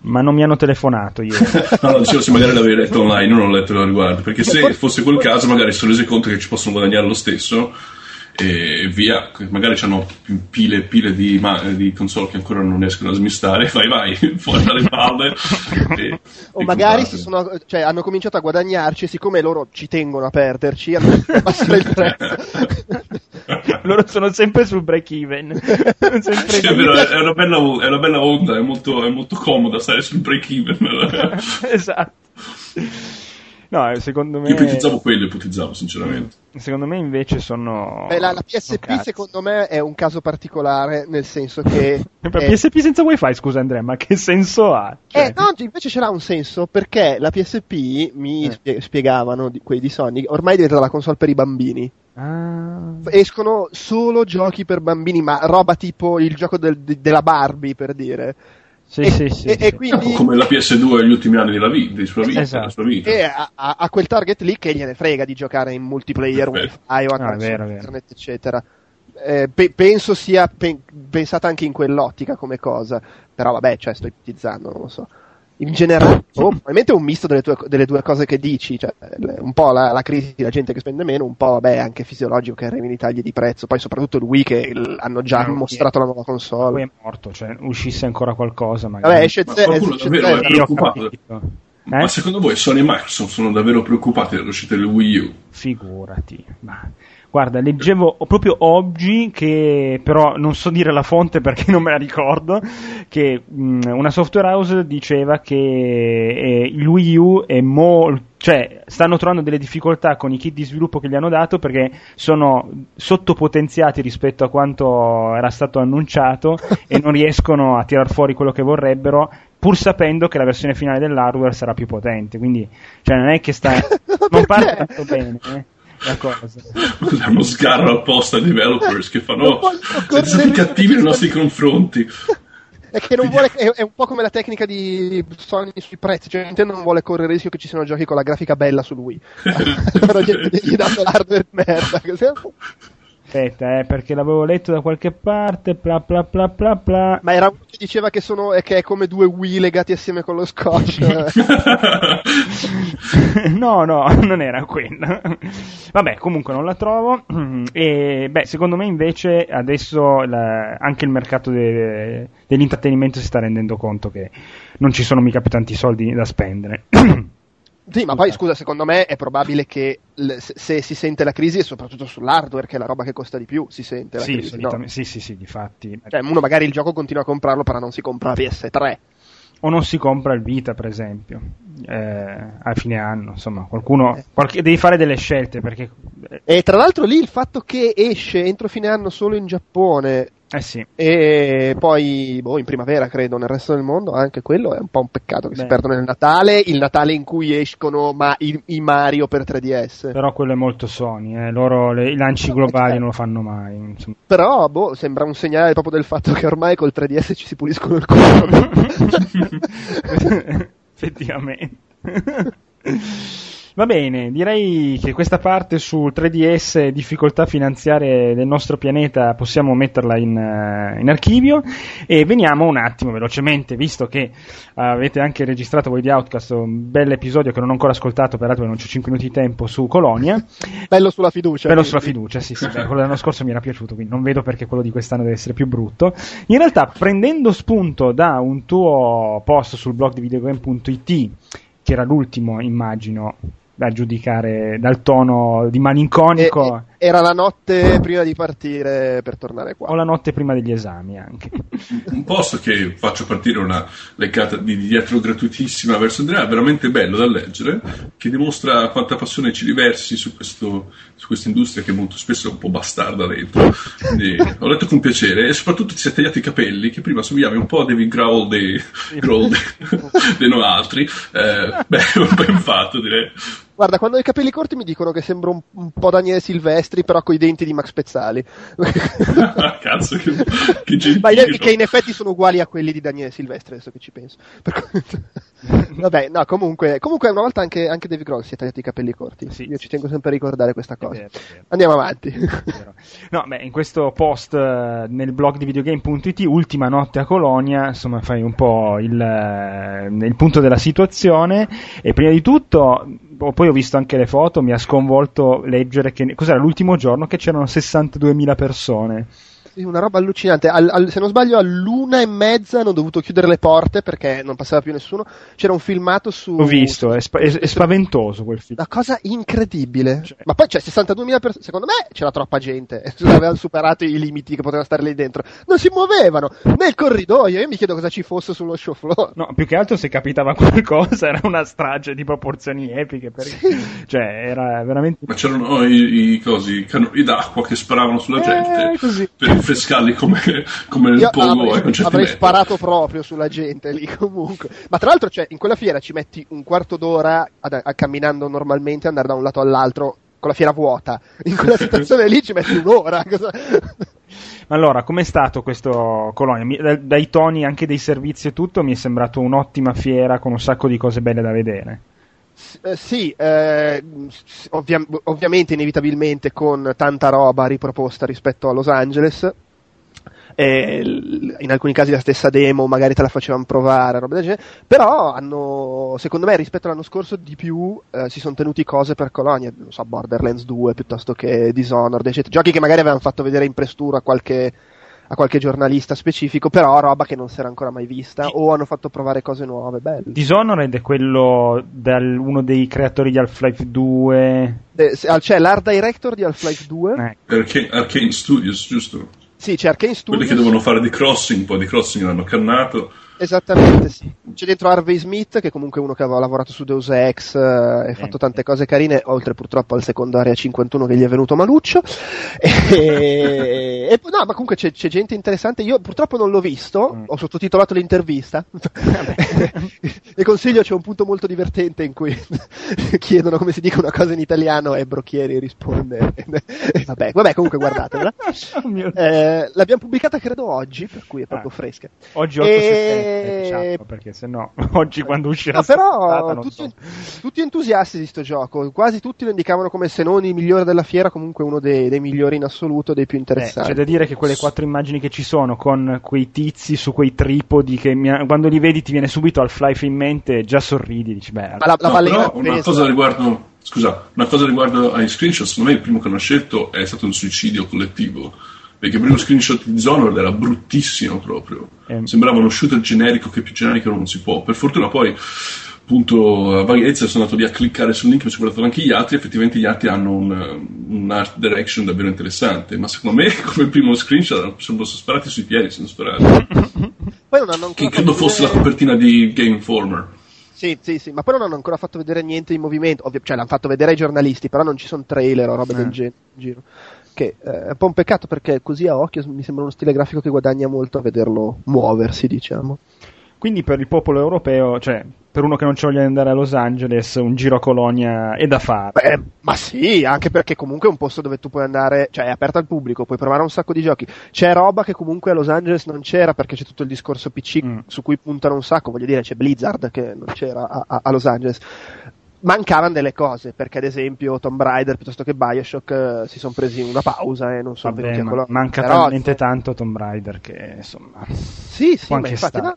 Ma non mi hanno telefonato ieri. No, no, dicevo se magari l'avevi letto online, io non l'ho letto al riguardo, perché se fosse quel caso magari si sono resi conto che ci possono guadagnare lo stesso e via, magari hanno pile e pile di, ma- di console che ancora non riescono a smistare, vai vai, fuori dalle palle. e- O e magari sono, cioè, hanno cominciato a guadagnarci, siccome loro ci tengono a perderci, hanno abbassare il prezzo. Loro sono sempre sul break even. sempre Sì, è, vero, è una bella, è una bella onda, è molto, è molto comoda stare sul break even. esatto. No, secondo me. Io ipotizzavo quello, ipotizzavo sinceramente. Secondo me invece sono. Beh, la, la PSP cazzi. secondo me è un caso particolare, nel senso che... È- PSP senza wifi, scusa Andrea, ma che senso ha? Cioè, Eh, no, invece ce l'ha un senso perché la PSP, mi Eh. spie- spiegavano di- quelli di Sony, ormai è diventata la console per i bambini. ah, Escono solo giochi per bambini, ma roba tipo il gioco del- de- della Barbie, per dire. Sì, e, sì, sì. e- e quindi Come la PS2 negli ultimi anni della, vi- di sua vita, Esatto. della sua vita. e a, a- a quel target lì che gliene frega di giocare in multiplayer Perfetto. wifi o Ah, vero, vero. internet, eccetera. Eh, pe- penso sia pen- pensata anche in quell'ottica come cosa, però vabbè, cioè sto ipotizzando, non lo so. In generale, oh, probabilmente è un misto delle, tue- delle due cose che dici, cioè, le- un po' la, la crisi, la gente che spende meno, un po' vabbè, anche fisiologico che arrivino i tagli di prezzo, poi soprattutto il Wii che il- hanno già No, mostrato la nuova Poi console. è morto, cioè uscisse ancora qualcosa. Magari. Vabbè, esce Ma qualcuno esce davvero è preoccupato. capito. Ma Eh? secondo voi Sony e Microsoft sono davvero preoccupati dell'uscita del Wii U? Figurati. Ma, guarda, leggevo proprio oggi che, però non so dire la fonte perché non me la ricordo, che mh, una software house diceva che eh, il Wii U è molto... Cioè, stanno trovando delle difficoltà con i kit di sviluppo che gli hanno dato perché sono sottopotenziati rispetto a quanto era stato annunciato e non riescono a tirar fuori quello che vorrebbero pur sapendo che la versione finale dell'hardware sarà più potente. Quindi, cioè, non è che sta. non parte tanto bene, eh, la cosa. Uno sgarro apposta ai developers che fanno il cattivi nei nostri confronti. È che non vuole, è, è un po' come la tecnica di Sony sui prezzi, cioè Nintendo non vuole correre il rischio che ci siano giochi con la grafica bella su Wii. Allora gli, gli danno l'hardware merda. Aspetta, eh, perché l'avevo letto da qualche parte. Pla pla pla pla pla. Ma era uno che diceva che, sono, è che è come due Wii legati assieme con lo scotch. no, no, non era quella. Vabbè, comunque non la trovo. E beh, secondo me invece adesso la- anche il mercato de- dell'intrattenimento si sta rendendo conto che non ci sono mica più tanti soldi da spendere. Sì, ma poi scusa, secondo me è probabile che l- se, si sente la crisi è soprattutto sull'hardware, che è la roba che costa di più, si sente la sì, crisi. no? sì, sì, sì, di fatti. Cioè, uno magari il gioco continua a comprarlo, però non si compra PS3. o non si compra il Vita, per esempio, eh, a fine anno. Insomma, qualcuno Eh. qualche- devi fare delle scelte perché, E tra l'altro lì il fatto che esce entro fine anno solo in Giappone eh sì, e poi boh, in primavera credo nel resto del mondo, anche quello è un po' un peccato che si Beh. perdono nel Natale, il Natale in cui escono ma i, i Mario per 3DS. però quello è molto Sony. eh, Loro le- i lanci globali certo. non lo fanno mai. insomma. Però boh, sembra un segnale proprio del fatto che ormai col 3DS ci si puliscono il culo. Effettivamente. Va bene, direi che questa parte sul 3DS e difficoltà finanziarie del nostro pianeta possiamo metterla in, eh, in archivio e veniamo un attimo velocemente, visto che avete anche registrato voi di Outcast un bel episodio che non ho ancora ascoltato, peraltro non c'ho 5 minuti di tempo su Colonia. Bello sulla fiducia. Bello quindi. sulla fiducia, sì, sì, beh, quello dell'anno scorso mi era piaciuto, quindi non vedo perché quello di quest'anno deve essere più brutto. In realtà, prendendo spunto da un tuo post sul blog di videogame.it, che era l'ultimo, immagino, da giudicare dal tono di malinconico, e- era la notte prima di partire per tornare qua. o la notte prima degli esami anche. un post che faccio partire una leccata di dietro gratuitissima verso là, veramente bello da leggere, che dimostra quanta passione ci diversi su, questo, su questa industria che molto spesso è un po' bastarda dentro. Quindi, ho letto con piacere e soprattutto ti sei tagliato i capelli, che prima somigliavi un po' a David Growl dei, Grohl dei, dei no altri. Eh, beh, ben fatto direi. Guarda, quando ho i capelli corti mi dicono che sembro un, un po' Daniele Silvestri, però coi denti di Max Pezzali. Cazzo, che, che gentile. che in effetti sono uguali a quelli di Daniele Silvestri, adesso che ci penso. Vabbè, no, comunque, comunque una volta anche, anche David Grohl si è tagliato i capelli corti. Sì, Io sì, ci tengo sempre a ricordare questa È cosa. vero, è vero. Andiamo avanti. No, beh, in questo post eh, nel blog di videogame.it, ultima notte a Colonia, insomma, fai un po' il, eh, il punto della situazione. E prima di tutto, poi ho visto anche le foto, mi ha sconvolto leggere che cos'era l'ultimo giorno che c'erano 62.000 persone. Sì, Una roba allucinante. Al- al- se non sbaglio, all'una e mezza hanno dovuto chiudere le porte perché non passava più nessuno. C'era un filmato su. L'ho visto, è, spa- è- è spaventoso quel film. Una cosa incredibile. Cioè- Ma poi c'è 62.000 persone. Secondo me c'era troppa gente. Avevano superato i limiti che potevano stare lì dentro. Non si muovevano nel corridoio. Io mi chiedo cosa ci fosse sullo show floor. No, più che altro se capitava qualcosa era una strage di proporzioni epiche, perché, cioè era veramente... Ma c'erano i, i cosi, i cannoni d'acqua che sparavano sulla gente Eh, così. per rinfrescarli come, come nel Io pogo avrei, concerti avrei sparato proprio sulla gente lì comunque. Ma tra l'altro, cioè, in quella fiera ci metti un quarto d'ora ad- a- camminando normalmente, andare da un lato all'altro con la fiera vuota. In quella situazione lì ci metti un'ora. Cosa- Allora, com'è stato questo Colonia? Dai toni anche dei servizi e tutto mi è sembrato un'ottima fiera con un sacco di cose belle da vedere. Eh, sì, eh, ovvia- ovviamente, inevitabilmente con tanta roba riproposta rispetto a Los Angeles. In alcuni casi la stessa demo magari te la facevano provare, roba del genere. Però hanno, secondo me, rispetto all'anno scorso, di più eh, si sono tenuti cose per Colonia, non so, Borderlands 2 piuttosto che Dishonored, eccetera. Giochi che magari avevano fatto vedere in presturo a qualche, a qualche giornalista specifico, però roba che non si era ancora mai vista, o hanno fatto provare cose nuove, belle. Dishonored è quello del uno dei creatori di Half-Life 2. Eh, c'è l'art director di Half-Life 2. Eh, Perché Arcane Studios, giusto? Sì, c'è Arcane Quelli Studios. che devono fare di crossing, poi di crossing l'hanno cannato. Esattamente, sì. C'è dentro Harvey Smith, che comunque è uno che aveva lavorato su Deus Ex eh, e fatto tante cose carine, oltre purtroppo al secondo Area 51 che gli è venuto maluccio. E, e no, ma comunque c'è, c'è gente interessante. Io purtroppo non l'ho visto, Mm. ho sottotitolato l'intervista. e consiglio, c'è un punto molto divertente in cui chiedono come si dica una cosa in italiano e Brocchieri risponde. Vabbè, vabbè, comunque guardatela. oh. Eh, l'abbiamo pubblicata credo oggi, per cui è proprio Ah. fresca. Oggi 8 e- settembre, diciamo, perché se no, oggi quando uscirà No, però tutti, so. tutti entusiasti di sto gioco, quasi tutti lo indicavano come se non il migliore della fiera, comunque uno dei, dei migliori in assoluto, dei più Eh, interessanti. c'è da dire che quelle quattro immagini che ci sono con quei tizi su quei tripodi che mi quando li vedi ti viene subito Half-Life in mente e già sorridi dici beh Ma la, la No, però una cosa riguardo, scusa, una cosa riguardo ai screenshot, secondo me il primo che hanno scelto è stato un suicidio collettivo. Perché il primo screenshot di Dishonored era bruttissimo proprio. Ehm. Sembrava uno shooter generico che più generico non si può. Per fortuna poi, appunto, a vaghezza sono andato lì a cliccare sul link, mi sono guardato anche gli altri, effettivamente gli altri hanno un, un art direction davvero interessante. Ma secondo me, come primo screenshot, sono sparati sui piedi, sono sparati. poi non hanno Che credo fatto fosse la vedere- copertina di Game Informer. Sì, sì, sì, ma poi non hanno ancora fatto vedere niente di movimento, ovvio, cioè l'hanno fatto vedere ai giornalisti, però non ci sono trailer o robe Eh. del genere in giro. Che eh, è un po' un peccato perché così a occhio mi sembra uno stile grafico che guadagna molto a vederlo muoversi, diciamo. Quindi per il popolo europeo, cioè per uno che non ci voglia andare a Los Angeles, un giro a Colonia è da fare. Beh, ma sì, anche perché comunque è un posto dove tu puoi andare, cioè è aperto al pubblico, puoi provare un sacco di giochi. C'è roba che comunque a Los Angeles non c'era perché c'è tutto il discorso PC Mm. su cui puntano un sacco, voglio dire, c'è Blizzard che non c'era a, a- a Los Angeles. Mancavano delle cose, perché ad esempio Tomb Raider piuttosto che Bioshock eh, si sono presi una pausa e non sono Vabbè, venuti a ma Colonia. manca Però, talmente tanto Tomb Raider che insomma. Sì, sì, ma infatti no,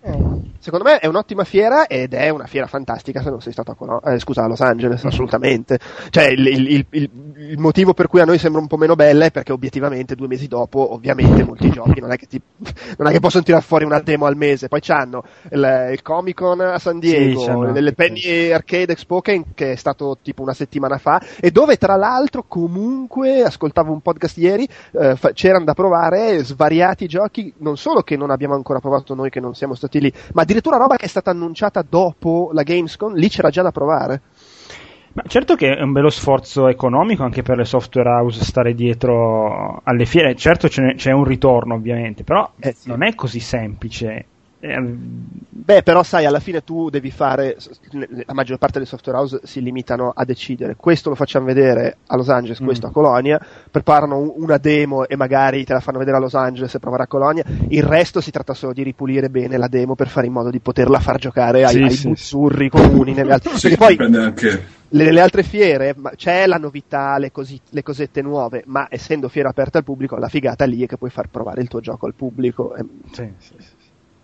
secondo me è un'ottima fiera ed è una fiera fantastica se non sei stato a, Colo- eh, scusa, a Los Angeles, Mm. assolutamente. Cioè il, il- il- il- il motivo per cui a noi sembra un po' meno bella è perché obiettivamente due mesi dopo, ovviamente, molti giochi non è che, ti, non è che possono tirare fuori una demo al mese, poi c'hanno il, il Comic Con a San Diego, Sì, anche Penny Arcade Expo che, che è stato tipo una settimana fa e dove tra l'altro comunque, ascoltavo un podcast ieri, eh, fa- c'erano da provare svariati giochi, non solo che non abbiamo ancora provato noi che non siamo stati lì, ma addirittura roba che è stata annunciata dopo la Gamescom, lì c'era già da provare. Ma certo che è un bello sforzo economico anche per le software house stare dietro alle fiere. Certo c'è un ritorno ovviamente, però Eh, sì. non è così semplice. Eh, Beh, però sai, alla fine tu devi fare, la maggior parte delle software house si limitano a decidere, questo lo facciamo vedere a Los Angeles, Mm. questo a Colonia, preparano un- una demo e magari te la fanno vedere a Los Angeles e provare a Colonia, il resto si tratta solo di ripulire bene la demo per fare in modo di poterla far giocare ai, Sì, ai sì, buzzurri comuni. nelle altre- Sì, poi dipende anche. Le, le altre fiere ma c'è la novità, le, cosi- le cosette nuove, ma essendo fiera aperta al pubblico, la figata lì è che puoi far provare il tuo gioco al pubblico. E, sì, sì, sì.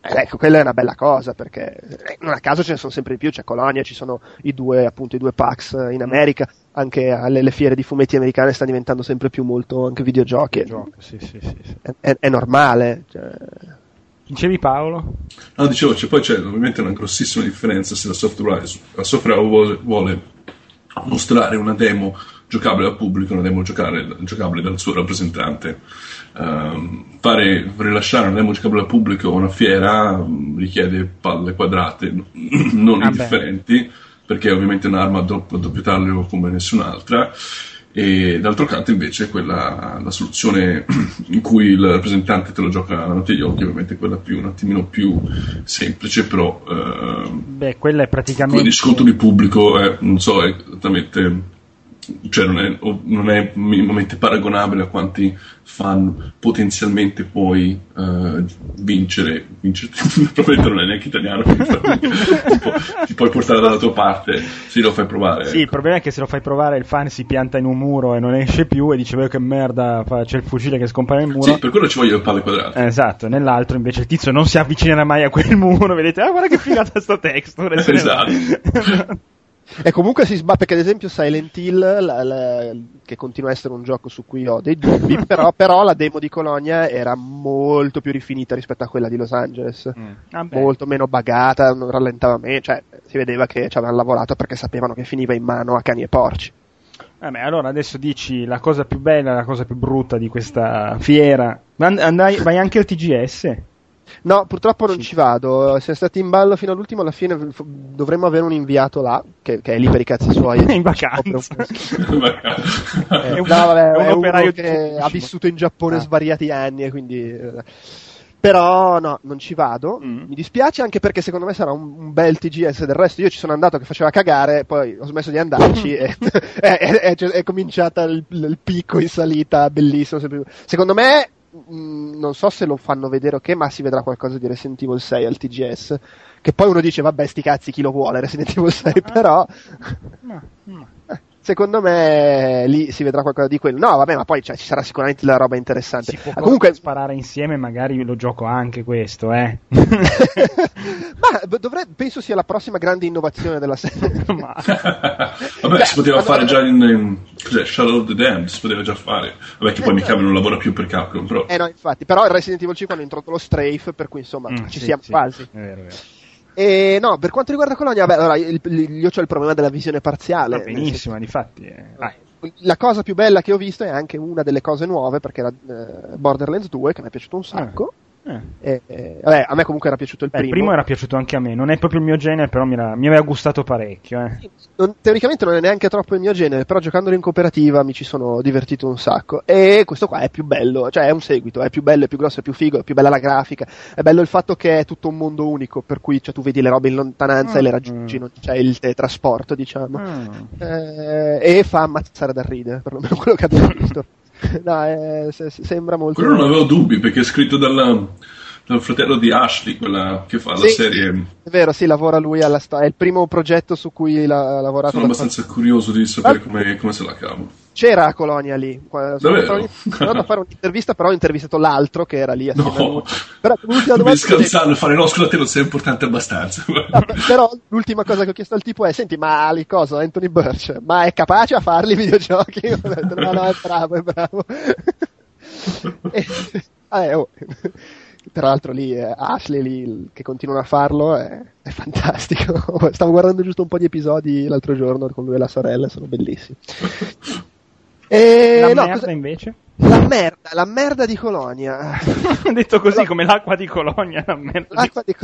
ecco, quella è una bella cosa perché eh, non a caso ce ne sono sempre di più, c'è Colonia, ci sono i due, appunto, i due PAX in America, anche alle le fiere di fumetti americane stanno diventando sempre più molto anche videogiochi. Gioco, sì, sì, sì, sì. È, è- è normale. cioè. Dicevi Paolo? No, dicevo, c'è, poi c'è ovviamente una grossissima differenza se la software, la software vuole, vuole mostrare una demo giocabile al pubblico, una demo giocare- giocabile dal suo rappresentante. Ehm, fare, rilasciare una demo giocabile al pubblico a una fiera mm, richiede palle quadrate, non Ah, beh. indifferenti, perché è ovviamente un'arma a doppio, a doppio taglio come nessun'altra. E d'altro canto invece quella, la soluzione in cui il rappresentante te lo gioca davanti agli occhi ovviamente è quella più, un attimino più semplice però ehm, Beh, quella è praticamente. di scontro di pubblico è, non so esattamente cioè non è, non è minimamente paragonabile a quanti fan potenzialmente puoi eh, vincere, vincere probabilmente non è neanche italiano quindi ti, pu- ti puoi portare dalla tua parte se lo fai provare Sì, il ecco. problema è che se lo fai provare il fan si pianta in un muro e non esce più e dice "Beh, che merda, c'è il fucile che scompare nel muro. sì, per quello ci voglio le palle quadrate Eh, Esatto, nell'altro invece il tizio non si avvicinerà mai a quel muro, vedete, ah guarda che figata sta texture. Esatto. E comunque si sbatte perché ad esempio Silent Hill, la- la- che continua a essere un gioco su cui ho dei dubbi, però, però la demo di Colonia era molto più rifinita rispetto a quella di Los Angeles. Mm. Vabbè. molto meno bagata, non rallentava meno, cioè si vedeva che ci avevano lavorato perché sapevano che finiva in mano a cani e porci. Vabbè, allora adesso dici la cosa più bella la cosa più brutta di questa fiera. Ma and- andai- vai anche al TGS? No, purtroppo non Sì. ci vado, siamo stati in ballo fino all'ultimo, alla fine f- dovremmo avere un inviato là, che, che è lì per i cazzi suoi. In vacanza. Eh, È un- no, vabbè, è un è operaio che ha vissuto in Giappone Ah. svariati anni e quindi... eh, Però no, non ci vado. Mm. Mi dispiace anche perché secondo me sarà un, un bel TGS. Del resto io ci sono andato che faceva cagare, poi ho smesso di andarci e è, è- è- è cominciata il, il picco in salita, bellissimo. sempre. Secondo me, mh, non so se lo fanno vedere o che, ma si vedrà qualcosa di Resident Evil 6 al TGS. Che poi uno dice, vabbè, sti cazzi, chi lo vuole Resident Evil 6, però... No, no. Eh, Secondo me lì si vedrà qualcosa di quello. No, vabbè, ma poi cioè, ci sarà sicuramente della roba interessante. Si può Ah, comunque, sparare insieme, magari lo gioco anche questo, eh. ma dovrebbe- penso sia la prossima grande innovazione della serie. Ma- Vabbè, Beh, si poteva fare già in, in cos'è, Shadow of the Damned, si poteva già fare. Vabbè, che poi Eh, Mikami non lavora più per Capcom, però. eh no, infatti, però il Resident Evil 5 hanno introdotto lo strafe, per cui insomma Mm, ci sì, siamo sì, quasi. È vero, è vero. E no, per quanto riguarda Colonia, beh, allora, il- il- io ho il problema della visione parziale. Va benissimo, difatti. eh. La cosa più bella che ho visto è anche una delle cose nuove, perché era eh, Borderlands 2, che mi è piaciuto un sacco. Eh. Eh. E, vabbè, a me comunque era piaciuto il Beh, primo. il primo era piaciuto anche a me, non è proprio il mio genere, però mi, era, mi aveva gustato parecchio. Eh. Non, teoricamente non è neanche troppo il mio genere, però giocandolo in cooperativa mi ci sono divertito un sacco. E questo qua è più bello, cioè è un seguito, è più bello, è più grosso, è più figo, è più bella la grafica. È bello il fatto che è tutto un mondo unico, per cui cioè, tu vedi le robe in lontananza Mm. e le raggiungi, non c'è il teletrasporto, diciamo. Mm. Eh, e fa ammazzare da ridere, perlomeno quello che abbiamo visto. no, eh, se- se- sembra molto. Quello non avevo dubbi perché è scritto dal, dal fratello di Ashley, quella che fa la Sì. serie. È vero, sì, lavora lui alla storia. È il primo progetto su cui la- ha lavorato. Sono abbastanza curioso di sapere Ah. come, come se la cavo. C'era a Colonia lì. Sono Davvero? andato a fare un'intervista, però ho intervistato l'altro che era lì. No, Però l'ultima domanda e fare no, scusa, te non sei importante abbastanza. No, però l'ultima cosa che ho chiesto al tipo è: Senti, ma lì cosa? Anthony Birch, ma è capace a farli i videogiochi? Ho detto, no, no, è bravo, è bravo. e, eh, oh. Tra l'altro lì eh, Ashley lì, che continuano a farlo è, è fantastico. Stavo guardando giusto un po' di episodi l'altro giorno con lui e la sorella, sono bellissimi. E, La Eh, no, merda cosa- invece? la merda, la merda di Colonia. Detto così, come l'acqua di Colonia, la merda di- L'acqua di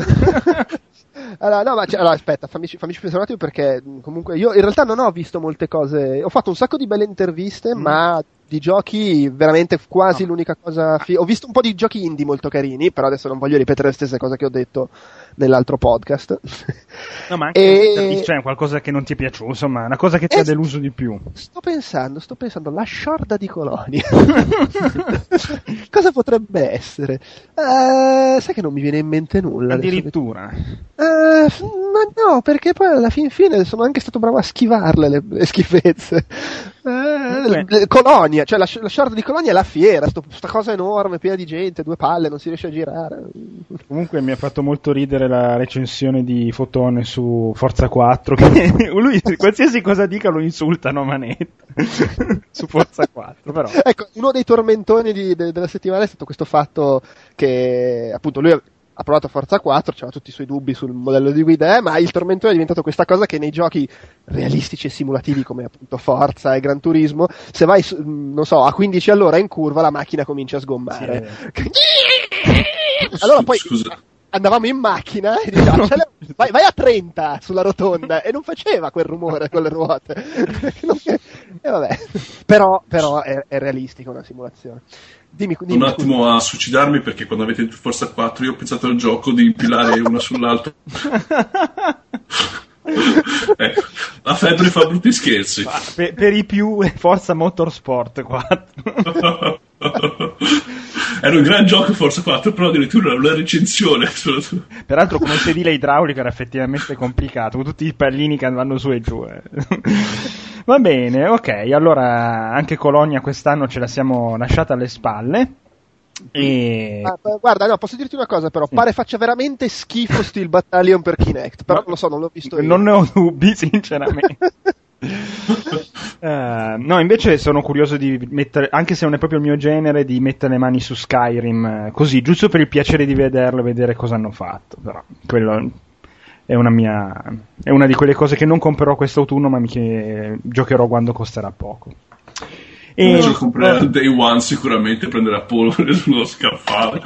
allora, no, ma cioè, allora, aspetta, fammi, fammici pensare un attimo perché mh, comunque io in realtà non ho visto molte cose. Ho fatto un sacco di belle interviste, Mm. ma di giochi veramente quasi No. l'unica cosa. fi- ho visto un po' di giochi indie molto carini, però adesso non voglio ripetere le stesse cose che ho detto nell'altro podcast. No, ma anche E- cioè, qualcosa che non ti è piaciuto, insomma, una cosa che ti ha deluso di più. Sto pensando, sto pensando, la sciorda di Colonia. cosa potrebbe essere? Eh, sai che non mi viene in mente nulla. Addirittura. F- ma no, perché poi alla fin fine sono anche stato bravo a schivarle le, le schifezze. Le- Colonia, cioè la, la sciarda di Colonia è la fiera, sto, sta cosa enorme, piena di gente, due palle, non si riesce a girare. Comunque mi ha fatto molto ridere la recensione di Fotone su Forza 4 che lui qualsiasi cosa dica lo insultano a manetta su Forza 4 però Ecco, uno dei tormentoni di- de- della settimana è stato questo fatto che appunto lui ha provato Forza 4, aveva tutti i suoi dubbi sul modello di guida, eh, ma il tormentone è diventato questa cosa che nei giochi realistici e simulativi come appunto Forza e Gran Turismo, se vai, non so, a 15 all'ora in curva la macchina comincia a sgommare. allora poi Scusa. Andavamo in macchina e dicevamo "Accelera- vai, vai a 30 sulla rotonda e non faceva quel rumore con le ruote. E. Però, però è, è realistica una simulazione. Dimmi, dimmi un attimo a suicidarmi perché quando avete detto Forza 4 io ho pensato al gioco di impilare una sull'altra. ecco, la febbre fa brutti scherzi. per, per i più Forza Motorsport 4 Era un gran gioco Forza 4, però addirittura una recensione. peraltro con un sedile idraulico era effettivamente complicato con tutti i pallini che vanno su e giù eh. va bene ok allora anche Colonia quest'anno ce la siamo lasciata alle spalle e Ah, beh, guarda, no, posso dirti una cosa però, Sì. pare faccia veramente schifo Steel Battalion per Kinect, però Ma- non lo so, non l'ho visto io. non ne ho dubbi sinceramente Eh, no, invece sono curioso di mettere, anche se non è proprio il mio genere, di mettere le mani su Skyrim eh, così, giusto per il piacere di vederlo e vedere cosa hanno fatto. Però quello è una mia. È una di quelle cose che non comprerò quest'autunno, ma mi che giocherò quando costerà poco. E- Io lo comprerò al day one sicuramente prenderà polvere sullo scaffale.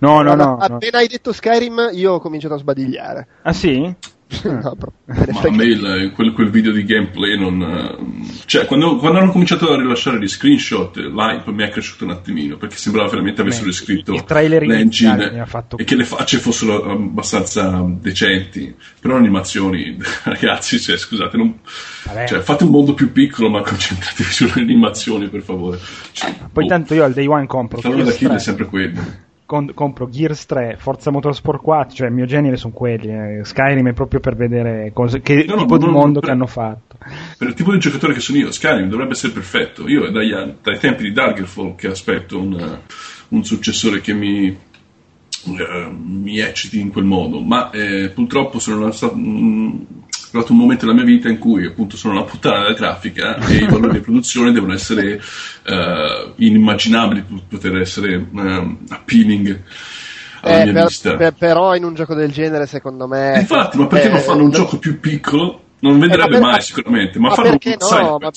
No, no, no. no. Appena hai detto Skyrim, io ho cominciato a sbadigliare. Ah sì? no, Ma a me il- quel, quel video di gameplay non. eh, Cioè, quando, quando hanno cominciato a rilasciare gli screenshot, l'hype mi è cresciuto un attimino perché sembrava veramente avessero Beh, riscritto il trailer iniziale mi l'engine ha fatto- e che le facce fossero abbastanza decenti. Però animazioni, ragazzi, cioè, scusate, non- cioè, fate un mondo più piccolo, ma concentratevi sulle animazioni, per favore. Cioè, Poi boh, tanto io al day one compro il talone Gears d'Achille è 3. sempre quello. Con- compro Gears 3, Forza Motorsport 4, cioè il mio genere sono quelli. eh. Skyrim è proprio per vedere cose, che No, no, tipo di no, mondo no, che hanno fatto. Per il tipo di giocatore che sono io, Skyrim dovrebbe essere perfetto. Io è anni- dai tempi di Daggerfall che aspetto un, eh, un successore che mi, eh, mi ecciti in quel modo, ma eh, purtroppo sono stato, mm, arrivato un momento nella mia vita in cui appunto sono una puttana della grafica e i valori di produzione devono essere eh, inimmaginabili per poter essere eh, appealing alla Eh, mia per- vista. per- però in un gioco del genere, secondo me. Infatti, ma perché eh, non fanno un gioco più piccolo? Non Eh, venderebbe per- mai sicuramente, ma, ma fanno un side no? Ma.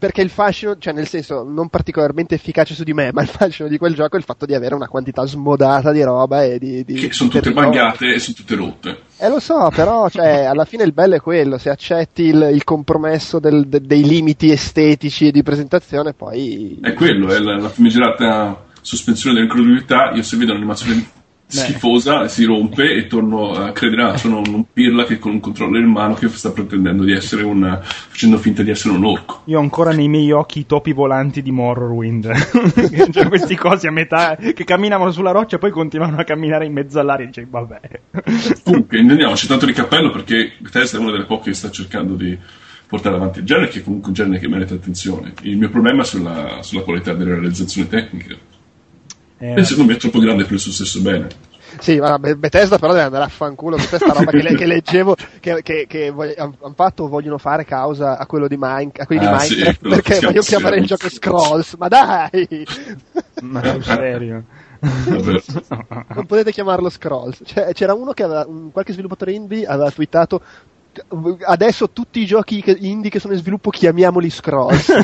Perché il fascino, cioè nel senso non particolarmente efficace su di me, ma il fascino di quel gioco è il fatto di avere una quantità smodata di roba e di... di che sono di tutte bagnate e sono tutte rotte. Eh lo so, però cioè, alla fine il bello è quello, se accetti il, il compromesso del- de- dei limiti estetici e di presentazione poi... È quello, è la, la famigerata sospensione dell'incredulità. Io se vedo un'animazione schifosa si rompe e torno a credere, ah, sono un pirla che con un controller in mano che sta pretendendo di essere un... facendo finta di essere un orco. Io ho ancora nei miei occhi i topi volanti di Morrowind. cioè, questi cosi a metà che camminavano sulla roccia e poi continuavano a camminare in mezzo all'aria. Dice, vabbè. Comunque, intendiamoci tanto di cappello perché Bethesda è una delle poche che sta cercando di portare avanti il genere, che è comunque un genere che merita attenzione. Il mio problema è sulla, sulla qualità delle realizzazioni tecniche. Eh, E secondo me è troppo grande per il suo stesso bene. Sì, ma Be- Bethesda però deve andare a fanculo tutta questa roba che, le- che leggevo che, che, che hanno fatto vogliono fare causa a quello di, Mine- a quelli Ah, di sì, Minecraft quello perché voglio chiamare il gioco Scrolls, ma dai! ma sul serio. Non potete chiamarlo Scrolls. Cioè, c'era uno che aveva, un, qualche sviluppatore indie aveva twittato adesso tutti i giochi indie che sono in sviluppo chiamiamoli Scrolls.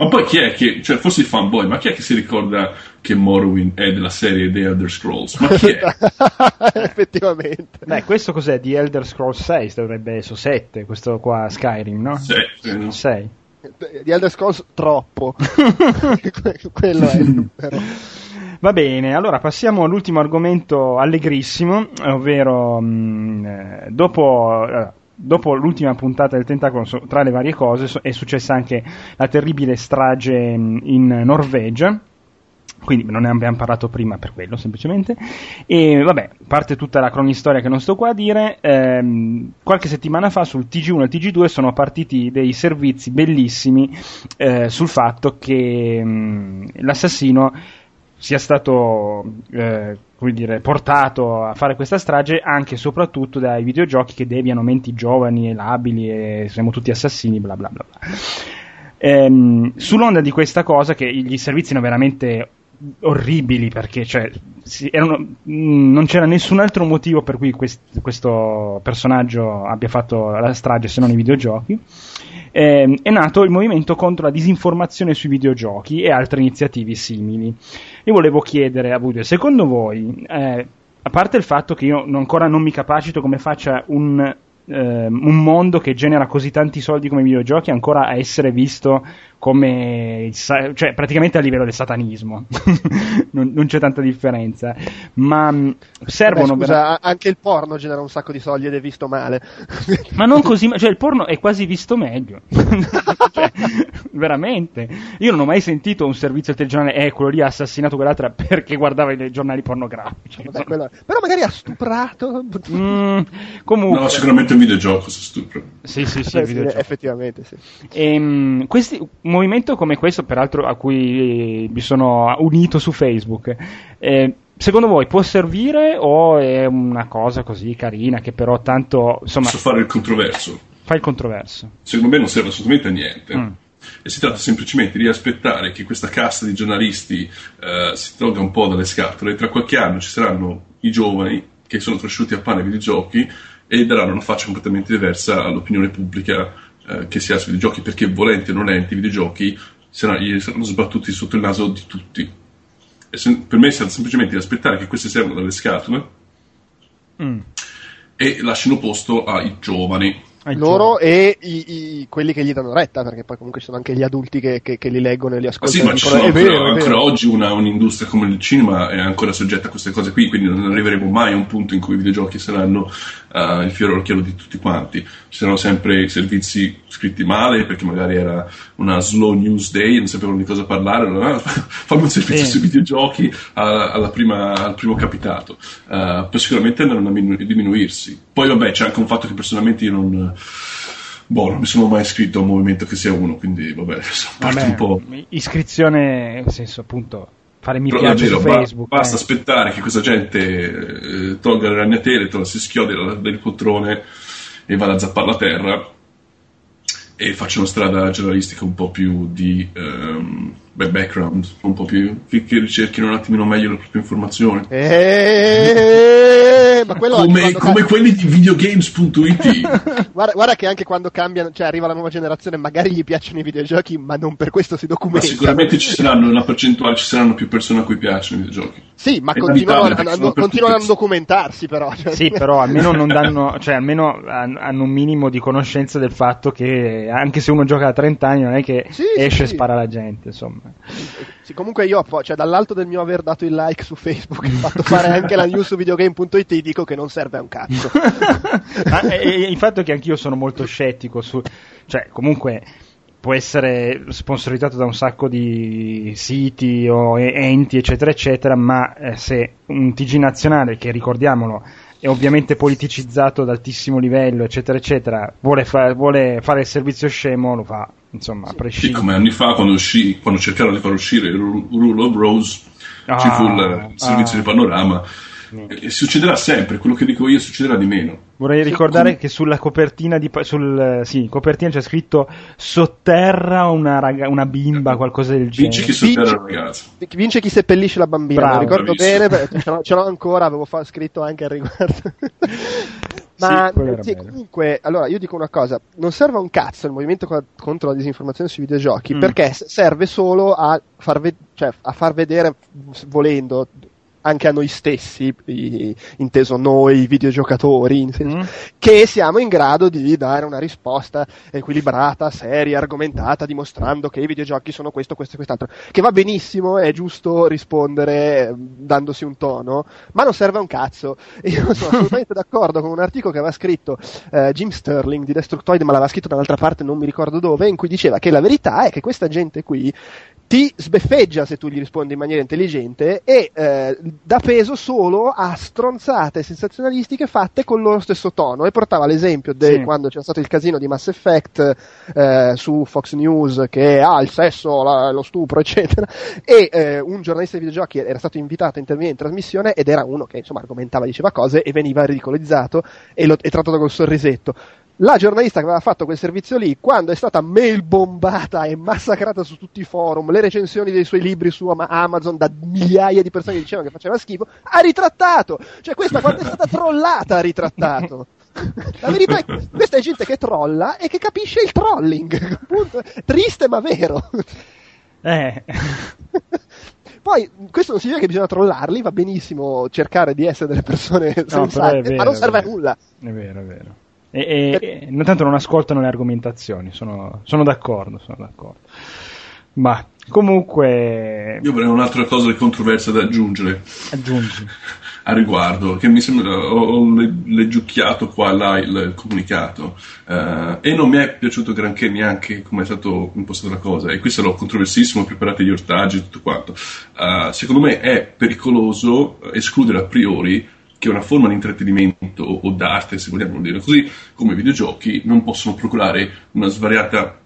ma poi chi è che, cioè forse i fanboy, ma chi è che si ricorda che Morrowind è della serie The Elder Scrolls? Ma chi è? Effettivamente. Beh, questo cos'è? Di Elder Scrolls 6 dovrebbe essere 7, questo qua Skyrim, no? Sì, sì, no? 6. Di Elder Scrolls troppo. Que- Quello è il numero. Va bene, allora passiamo all'ultimo argomento allegrissimo, ovvero mh, eh, dopo, dopo l'ultima puntata del Tentacolo, tra le varie cose, è successa anche la terribile strage in Norvegia. Quindi non ne abbiamo parlato prima per quello, semplicemente. E vabbè, parte tutta la cronistoria che non sto qua a dire. ehm, qualche settimana fa sul TG1 e il TG2 sono partiti dei servizi bellissimi eh, sul fatto che mh, l'assassino sia stato eh, come dire, portato a fare questa strage anche e soprattutto dai videogiochi che deviano menti giovani e labili e siamo tutti assassini, bla bla bla. Ehm, sull'onda di questa cosa, che gli servizi erano veramente orribili perché cioè, si- erano- mh, non c'era nessun altro motivo per cui quest- questo personaggio abbia fatto la strage se non i videogiochi. Ehm, è nato il movimento contro la disinformazione sui videogiochi e altre iniziative simili. Io volevo chiedere a due, secondo voi, eh, a parte il fatto che io ancora non mi capacito come faccia un, ehm, un mondo che genera così tanti soldi come i videogiochi ancora a essere visto come cioè praticamente a livello del satanismo non, non c'è tanta differenza ma mh, servono Beh, scusa, vera- a- anche il porno genera un sacco di soldi ed è visto male. ma non così, ma- cioè il porno è quasi visto meglio. Cioè, veramente. Io non ho mai sentito un servizio al telegiornale, eh, quello lì ha assassinato quell'altra perché guardava i giornali pornografici. Vabbè, quello- Però magari ha stuprato. Mm, comunque, No, sicuramente è un videogioco se stupro. sì, sì, sì, Eh, sì, effettivamente sì. Ehm, questi, movimento come questo, peraltro a cui mi sono unito su Facebook, eh, secondo voi può servire o è una cosa così carina che però tanto insomma Posso fare il controverso. fa il controverso? Secondo me non serve assolutamente a niente. Mm. E si tratta semplicemente di aspettare che questa casta di giornalisti eh, si tolga un po' dalle scatole. Tra qualche anno ci saranno i giovani che sono cresciuti a pane ai videogiochi e daranno una faccia completamente diversa all'opinione pubblica eh, che si ha sui videogiochi, perché volenti o nolenti i videogiochi saranno, sbattuti sotto il naso di tutti. E se- per me si tratta semplicemente di aspettare che questi servano dalle scatole Mm. e lasciano posto ai giovani. Ai Loro e i, i- quelli che gli danno retta, perché poi comunque ci sono anche gli adulti che, che- che li leggono e li ascoltano. sì, ma ancora, vero, ancora oggi una, un'industria come il cinema è ancora soggetta a queste cose qui, quindi non arriveremo mai a un punto in cui i videogiochi saranno eh, il fiore all'occhiello di tutti quanti. Ci saranno sempre servizi scritti male perché magari era una slow news day e non sapevano di cosa parlare, allora, ah, fammi un servizio Sì. sui videogiochi alla- alla prima- al primo capitato. Eh, poi sicuramente andranno a minu- diminuirsi. Poi vabbè c'è anche un fatto che personalmente io non... Boh, non mi sono mai iscritto a un movimento che sia uno, quindi vabbè, Vabbè, un po'. iscrizione, nel senso appunto, fare mi Però piace davvero, su ba- Facebook. basta eh. aspettare che questa gente eh, tolga le ragnatele, tolga, si schiodi dal, dal poltrone e vada a zappare la terra e faccio una strada giornalistica un po' più di um, background, un po' più che, che, ricerchino un attimino meglio le proprie informazioni. Eeeh, ma come, come quelli di videogames.it. guarda, guarda, che anche quando cambiano, cioè arriva la nuova generazione, magari gli piacciono i videogiochi, ma non per questo si documenta. Ma sicuramente ci saranno una percentuale, ci saranno più persone a cui piacciono i videogiochi. Sì, ma continuano, a, a, continuano a documentarsi però. Cioè. Sì, però almeno non danno, cioè almeno hanno un minimo di conoscenza del fatto che anche se uno gioca da 30 anni non è che sì, esce sì. e spara la gente, insomma. Sì, comunque io, cioè, dall'alto del mio aver dato il like su Facebook e fatto fare anche la news su videogame.it, dico che non serve a un cazzo. ah, e, il fatto è che anch'io sono molto scettico su, cioè, comunque può essere sponsorizzato da un sacco di siti o enti, eccetera, eccetera, ma eh, se un TG nazionale, che ricordiamolo, è ovviamente politicizzato ad altissimo livello, eccetera, eccetera, vuole, fa- vuole fare il servizio scemo, lo fa, insomma, a prescindere. Sì, come anni fa quando, uscì, quando cercarono di far uscire il Rule of Rose, ah, ci fu il servizio ah. di panorama e succederà sempre, quello che dico io succederà di meno. Vorrei ricordare che sulla copertina, di, sul, sì, copertina c'è scritto sotterra una, raga, una bimba, qualcosa del genere. Vince chi sotterra vince, la ragazza. Vince chi seppellisce la bambina, Bravo, ricordo bravissimo. bene, ce l'ho, ce l'ho, ancora, avevo fa, scritto anche al riguardo. Ma sì, comunque, allora io dico una cosa: non serve un cazzo il movimento contro la disinformazione sui videogiochi mm. perché serve solo a far, ve- cioè, a far vedere, volendo, anche a noi stessi, inteso noi videogiocatori, mm. che siamo in grado di dare una risposta equilibrata, seria, argomentata, dimostrando che i videogiochi sono questo, questo e quest'altro. Che va benissimo, è giusto rispondere ehm, dandosi un tono, ma non serve a un cazzo. Io sono assolutamente d'accordo con un articolo che aveva scritto eh, Jim Sterling di Destructoid, ma l'aveva scritto da un'altra parte, non mi ricordo dove, in cui diceva che la verità è che questa gente qui ti sbeffeggia se tu gli rispondi in maniera intelligente e eh, dà peso solo a stronzate sensazionalistiche fatte con il loro stesso tono e portava l'esempio di sì. quando c'era stato il casino di Mass Effect eh, su Fox News che ha ah, il sesso, la, lo stupro eccetera e eh, un giornalista di videogiochi era stato invitato a intervenire in trasmissione ed era uno che insomma argomentava, diceva cose e veniva ridicolizzato e, lo, e trattato col sorrisetto la giornalista che aveva fatto quel servizio lì, quando è stata mail bombata e massacrata su tutti i forum, le recensioni dei suoi libri su Amazon da migliaia di persone che dicevano che faceva schifo, ha ritrattato! Cioè questa quando è stata trollata ha ritrattato! La verità è che questa è gente che trolla e che capisce il trolling. Appunto. Triste ma vero. Eh. Poi, questo non significa che bisogna trollarli, va benissimo cercare di essere delle persone no, sensate, ma non serve a nulla. È vero, è vero. E, e, e intanto non ascoltano le argomentazioni, sono, sono d'accordo, sono d'accordo. Ma comunque. Io avrei un'altra cosa di controversia da aggiungere. Aggiungi. A riguardo, che mi sembra. Ho, ho leggiucchiato qua là il comunicato uh, e non mi è piaciuto granché neanche come è stato impostata la cosa. E qui sarò controversissimo, preparate gli ortaggi e tutto quanto. Uh, secondo me è pericoloso escludere a priori che una forma di intrattenimento o d'arte, se vogliamo dire così, come i videogiochi, non possono procurare una svariata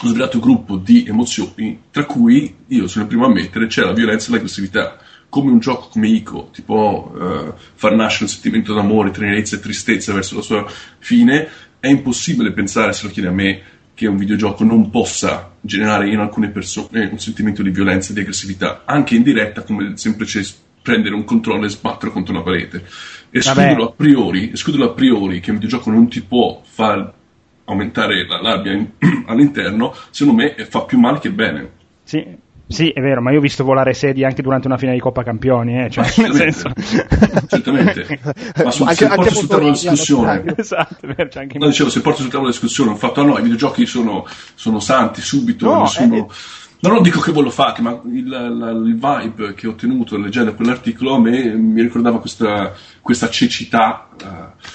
uno svariato gruppo di emozioni, tra cui io sono il primo a ammettere c'è la violenza e l'aggressività. Come un gioco come Ico ti può uh, far nascere un sentimento d'amore, tenerezza e tristezza verso la sua fine, è impossibile pensare, se lo chiede a me, che un videogioco non possa generare in alcune persone un sentimento di violenza e di aggressività, anche in diretta, come il semplice prendere un controllo e sbattere contro una parete. Escluderlo a, priori, escluderlo a priori che un videogioco non ti può far aumentare la rabbia in, all'interno, secondo me fa più male che bene. Sì, sì, è vero, ma io ho visto volare sedie anche durante una finale di Coppa Campioni, eh, cioè, certamente, senso... certamente. ma sul, anche, se anche porto sul tavolo della discussione, esatto, vero, cioè anche no, dicevo, se porto sul tavolo della discussione, un fatto, ah no, i videogiochi sono, sono santi subito, no, nessuno... Eh, No, non dico che voi lo fate, ma il, la, il, vibe che ho ottenuto leggendo quell'articolo a me mi ricordava questa, questa cecità uh,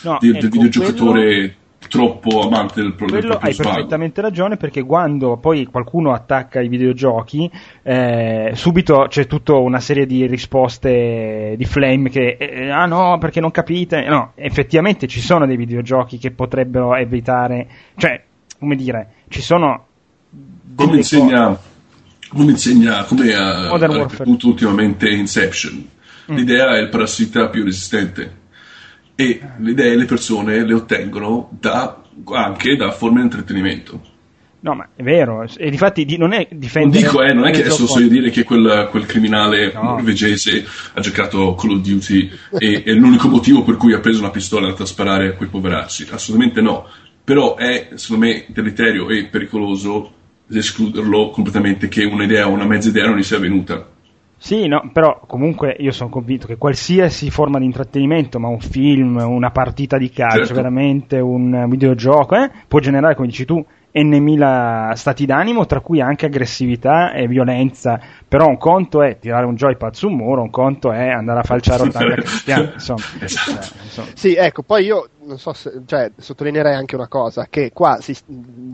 no, del, ecco, del videogiocatore quello, troppo amante del, quello del hai svago. perfettamente ragione perché quando poi qualcuno attacca i videogiochi eh, subito c'è tutta una serie di risposte di flame che eh, ah no perché non capite no effettivamente ci sono dei videogiochi che potrebbero evitare cioè come dire ci sono come insegna come insegna, come ha, ha ripetuto ultimamente Inception, mm. l'idea è il parassita più resistente e le idee le persone le ottengono da, anche da forme di intrattenimento. No, ma è vero, e difatti di, non è Non difendere... dico, eh, non è che adesso so io dire che quel, quel criminale No. norvegese ha giocato Call of Duty e è l'unico motivo per cui ha preso una pistola e è andato a sparare a quei poveracci. Assolutamente no. Però è, secondo me, deleterio e pericoloso escluderlo completamente che un'idea o una mezza idea non gli sia venuta. Sì, no, però comunque io sono convinto che qualsiasi forma di intrattenimento, ma un film, una partita di calcio, Certo. veramente un videogioco, eh, può generare, come dici tu, n mila stati d'animo, tra cui anche aggressività e violenza. Però un conto è tirare un joypad su un muro, un conto è andare a falciare Ottavia Cristiano. Insomma, Esatto. Eh, insomma. Sì, ecco, poi io non so se, cioè, sottolineerei anche una cosa, che qua si,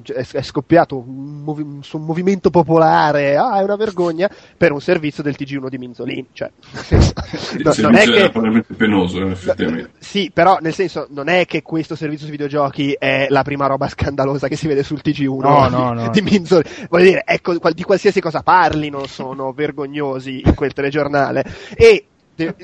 è, è scoppiato un, movi- su un movimento popolare, ah, è una vergogna, per un servizio del TG1 di Minzolini, cioè, senso, Il no, non è servizio era che... probabilmente penoso, effettivamente. Sì, però nel senso non è che questo servizio su videogiochi è la prima roba scandalosa che si vede sul TG1 No, no, no. di Minzolini. Voglio dire, ecco, di qualsiasi cosa parlino sono vergognosi in quel telegiornale. E de-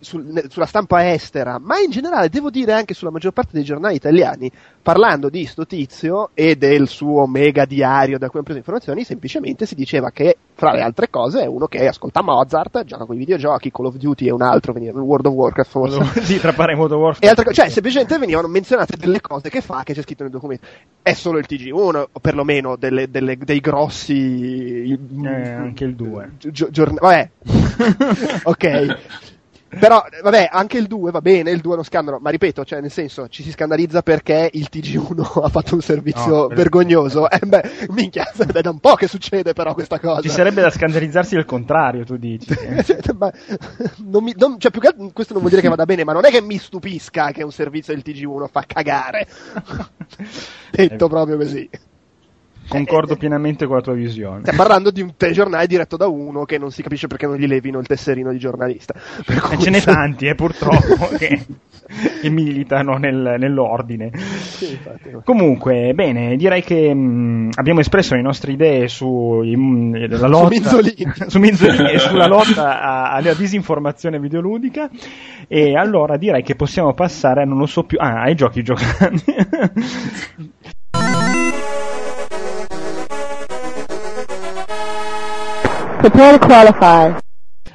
sul- ne- sulla stampa estera, ma in generale devo dire anche sulla maggior parte dei giornali italiani, parlando di sto tizio e del suo mega diario da cui hanno preso informazioni, semplicemente si diceva che, fra le altre cose, è uno che ascolta Mozart, gioca con i videogiochi, Call of Duty e un altro, World of Warcraft forse. sì, tra pare World of Warcraft. E altre cose, cioè semplicemente venivano menzionate delle cose che fa, che c'è scritto nel documento. È solo il TG1, o perlomeno delle- delle- dei grossi. Eh, anche il 2. Gio- giorn- vabbè, ok. Però, vabbè, anche il 2 va bene, il 2 è uno scandalo, ma ripeto, cioè, nel senso, ci si scandalizza perché il TG1 ha fatto un servizio No, vergognoso. Eh beh, minchia, è da un po' che succede però questa cosa. Ci sarebbe da scandalizzarsi del contrario, tu dici. Ma non mi- non- cioè, più che altro, questo non vuol dire che vada bene, ma non è che mi stupisca che un servizio del TG1 fa cagare. Detto proprio così. Concordo pienamente con la tua visione. Stiamo parlando di un telegiornale diretto da uno che non si capisce perché non gli levino il tesserino di giornalista. Per cui- ce n'è tanti, eh, purtroppo, che, che militano nel- nell'ordine. Sì, infatti. Comunque, bene, direi che mh, abbiamo espresso le nostre idee su mh, la lotta Minzolini. su Minzolini e sulla lotta alla disinformazione videoludica. E allora direi che possiamo passare non lo so più. Ah, ai giochi giocati. Prepare to qualify.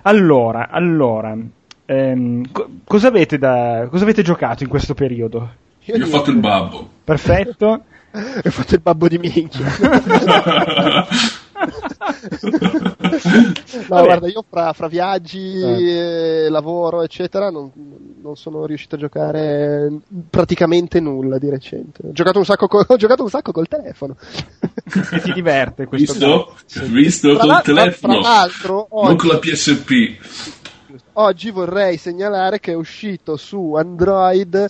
allora, allora. ehm, co- cosa, avete da, cosa avete giocato in questo periodo? Io Io ho fatto il babbo. Perfetto. ho fatto il babbo di minchia. No, Vabbè. guarda, io fra, fra viaggi, Eh. e lavoro, eccetera, non, non sono riuscito a giocare praticamente nulla di recente. Ho giocato un sacco, co- ho giocato un sacco col telefono. E ti diverte questo Visto? Visto Tra col telefono? Fra l'altro, Non oggi, con la PSP. oggi vorrei segnalare che è uscito su Android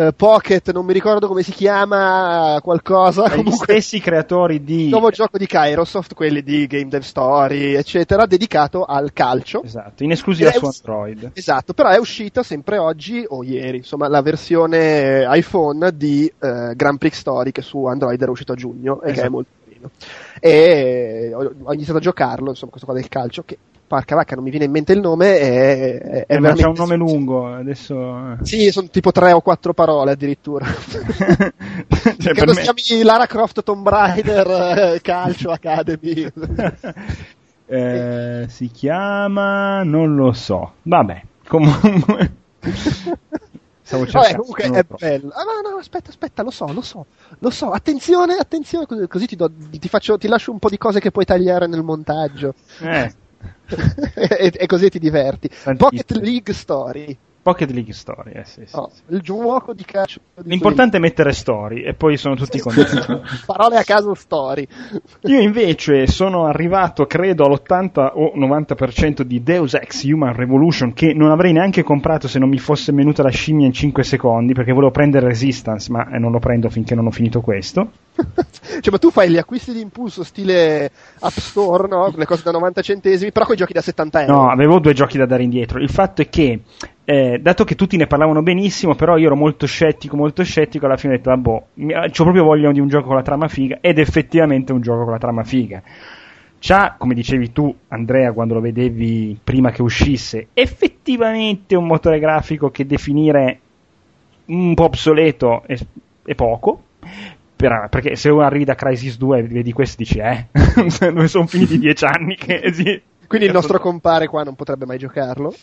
eh, Pocket, non mi ricordo come si chiama, qualcosa. Gli Comunque, stessi creatori di il nuovo gioco di Kairosoft, quelli di Game Dev Story, eccetera, dedicato al calcio. Esatto, in esclusiva su Android. Esatto, però è uscita sempre oggi o ieri, insomma, la versione iPhone di eh, Grand Prix Story che su Android era uscito a giugno e che è Esatto. molto carino. E ho, ho iniziato a giocarlo, insomma, questo qua del calcio, che porca vacca, non mi viene in mente il nome, è, è, è Eh, ma c'è veramente... un nome lungo, adesso... Sì, sono tipo tre o quattro parole addirittura. cioè, Credo me- si chiami Lara Croft Tomb Raider eh, Calcio Academy. Eh, si chiama... non lo so. Vabbè, comunque... Stavo Vabbè, cercando, comunque non è trovo. bello. Ah, no, no, aspetta, aspetta, lo so, lo so, lo so. Attenzione, attenzione, così, così ti, do- ti faccio, ti lascio un po' di cose che puoi tagliare nel montaggio. Eh, e, e così ti diverti. Tantissimo. Pocket League Story. Pocket League Story, eh, sì, sì, Oh, sì. il gioco di calcio. di L'importante è mettere story e poi sono tutti contenti. Parole a caso story. Io invece sono arrivato, credo, all'80 o 90% di Deus Ex Human Revolution che non avrei neanche comprato se non mi fosse venuta la scimmia in 5 secondi perché volevo prendere Resistance, ma eh, non lo prendo finché non ho finito questo. cioè, ma tu fai gli acquisti di impulso stile App Store, no? Le cose da 90 centesimi, però con i giochi da 70 euro. No, avevo due giochi da dare indietro. Il fatto è che, eh, dato che tutti ne parlavano benissimo, però io ero molto scettico, molto scettico, alla fine ho detto, vabbè, mi- c'ho proprio voglia di un gioco con la trama figa, ed effettivamente è un gioco con la trama figa. C'ha, come dicevi tu, Andrea, quando lo vedevi prima che uscisse, effettivamente un motore grafico che definire un po' obsoleto è, è poco, per- perché se arrivi da Crisis 2 e vedi questo dici eh dove sono finiti dieci anni che sì. Quindi il nostro compare qua non potrebbe mai giocarlo.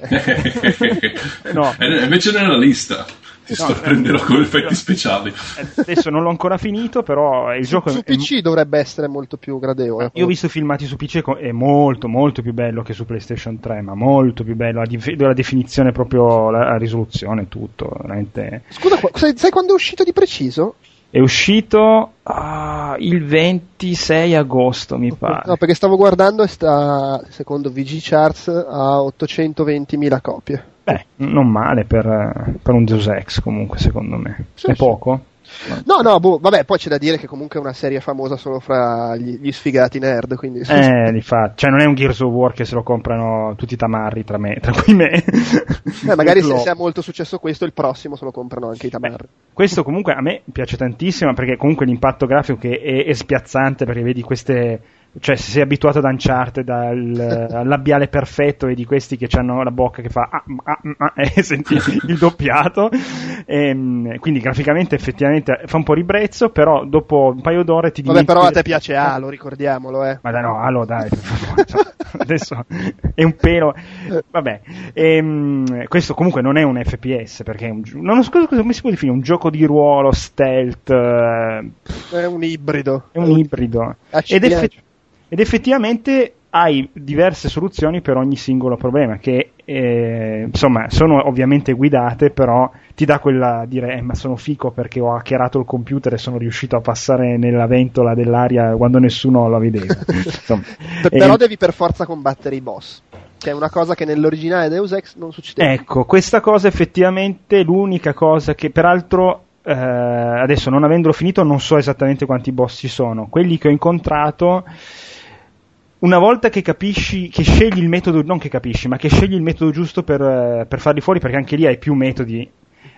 perché- no Eh, invece nella lista ti No, sorprenderò eh, con effetti no. speciali. Eh, adesso non l'ho ancora finito però il Su, gioco su è- PC dovrebbe essere molto più gradevole. Io ho visto filmati su PC, è molto molto più bello che su PlayStation 3, ma molto più bello, la, dif- la definizione proprio, la, risoluzione, tutto, veramente. Scusa, sai quando è uscito di preciso? È uscito ah, il 26 agosto, mi pare. No, perché stavo guardando e sta, secondo VG Charts, a 820.000 copie. Beh, non male per, per un Deus Ex comunque, secondo me. Sì, è sì. poco? No, no, boh, vabbè, poi c'è da dire che comunque è una serie famosa solo fra gli, gli sfigati nerd, quindi... Eh, di fa- cioè non è un Gears of War che se lo comprano tutti i tamarri, tra, me, tra cui me. Eh, magari se, se ha molto successo questo, il prossimo se lo comprano anche i tamarri. Questo comunque a me piace tantissimo perché comunque l'impatto grafico che è, è spiazzante perché vedi queste cioè se sei abituato ad Uncharted al, al labiale perfetto vedi questi che hanno la bocca che fa ah, ah, ah, e senti il doppiato Ehm, quindi graficamente effettivamente fa un po' ribrezzo però dopo un paio d'ore ti Vabbè, dimentichi però a te piace Halo, ricordiamolo, eh. ma dai, no, allo, dai, cioè, adesso è un pelo. Vabbè, Ehm, questo comunque non è un FPS perché è un, non so cosa- come si può definire, un gioco di ruolo, stealth, eh, È un ibrido. è un ibrido. Ed, effe- ed effettivamente hai diverse soluzioni per ogni singolo problema che eh, insomma sono ovviamente guidate però ti dà quella dire eh, ma sono fico perché ho hackerato il computer e sono riuscito a passare nella ventola dell'aria quando nessuno la vedeva Però devi per forza combattere i boss. Che è una cosa che nell'originale Deus Ex non succedeva. Ecco, questa cosa effettivamente è l'unica cosa che peraltro eh, adesso non avendolo finito non so esattamente quanti boss ci sono. Quelli che ho incontrato una volta che capisci, che scegli il metodo, non che capisci, ma che scegli il metodo giusto per, eh, per farli fuori, perché anche lì hai più metodi,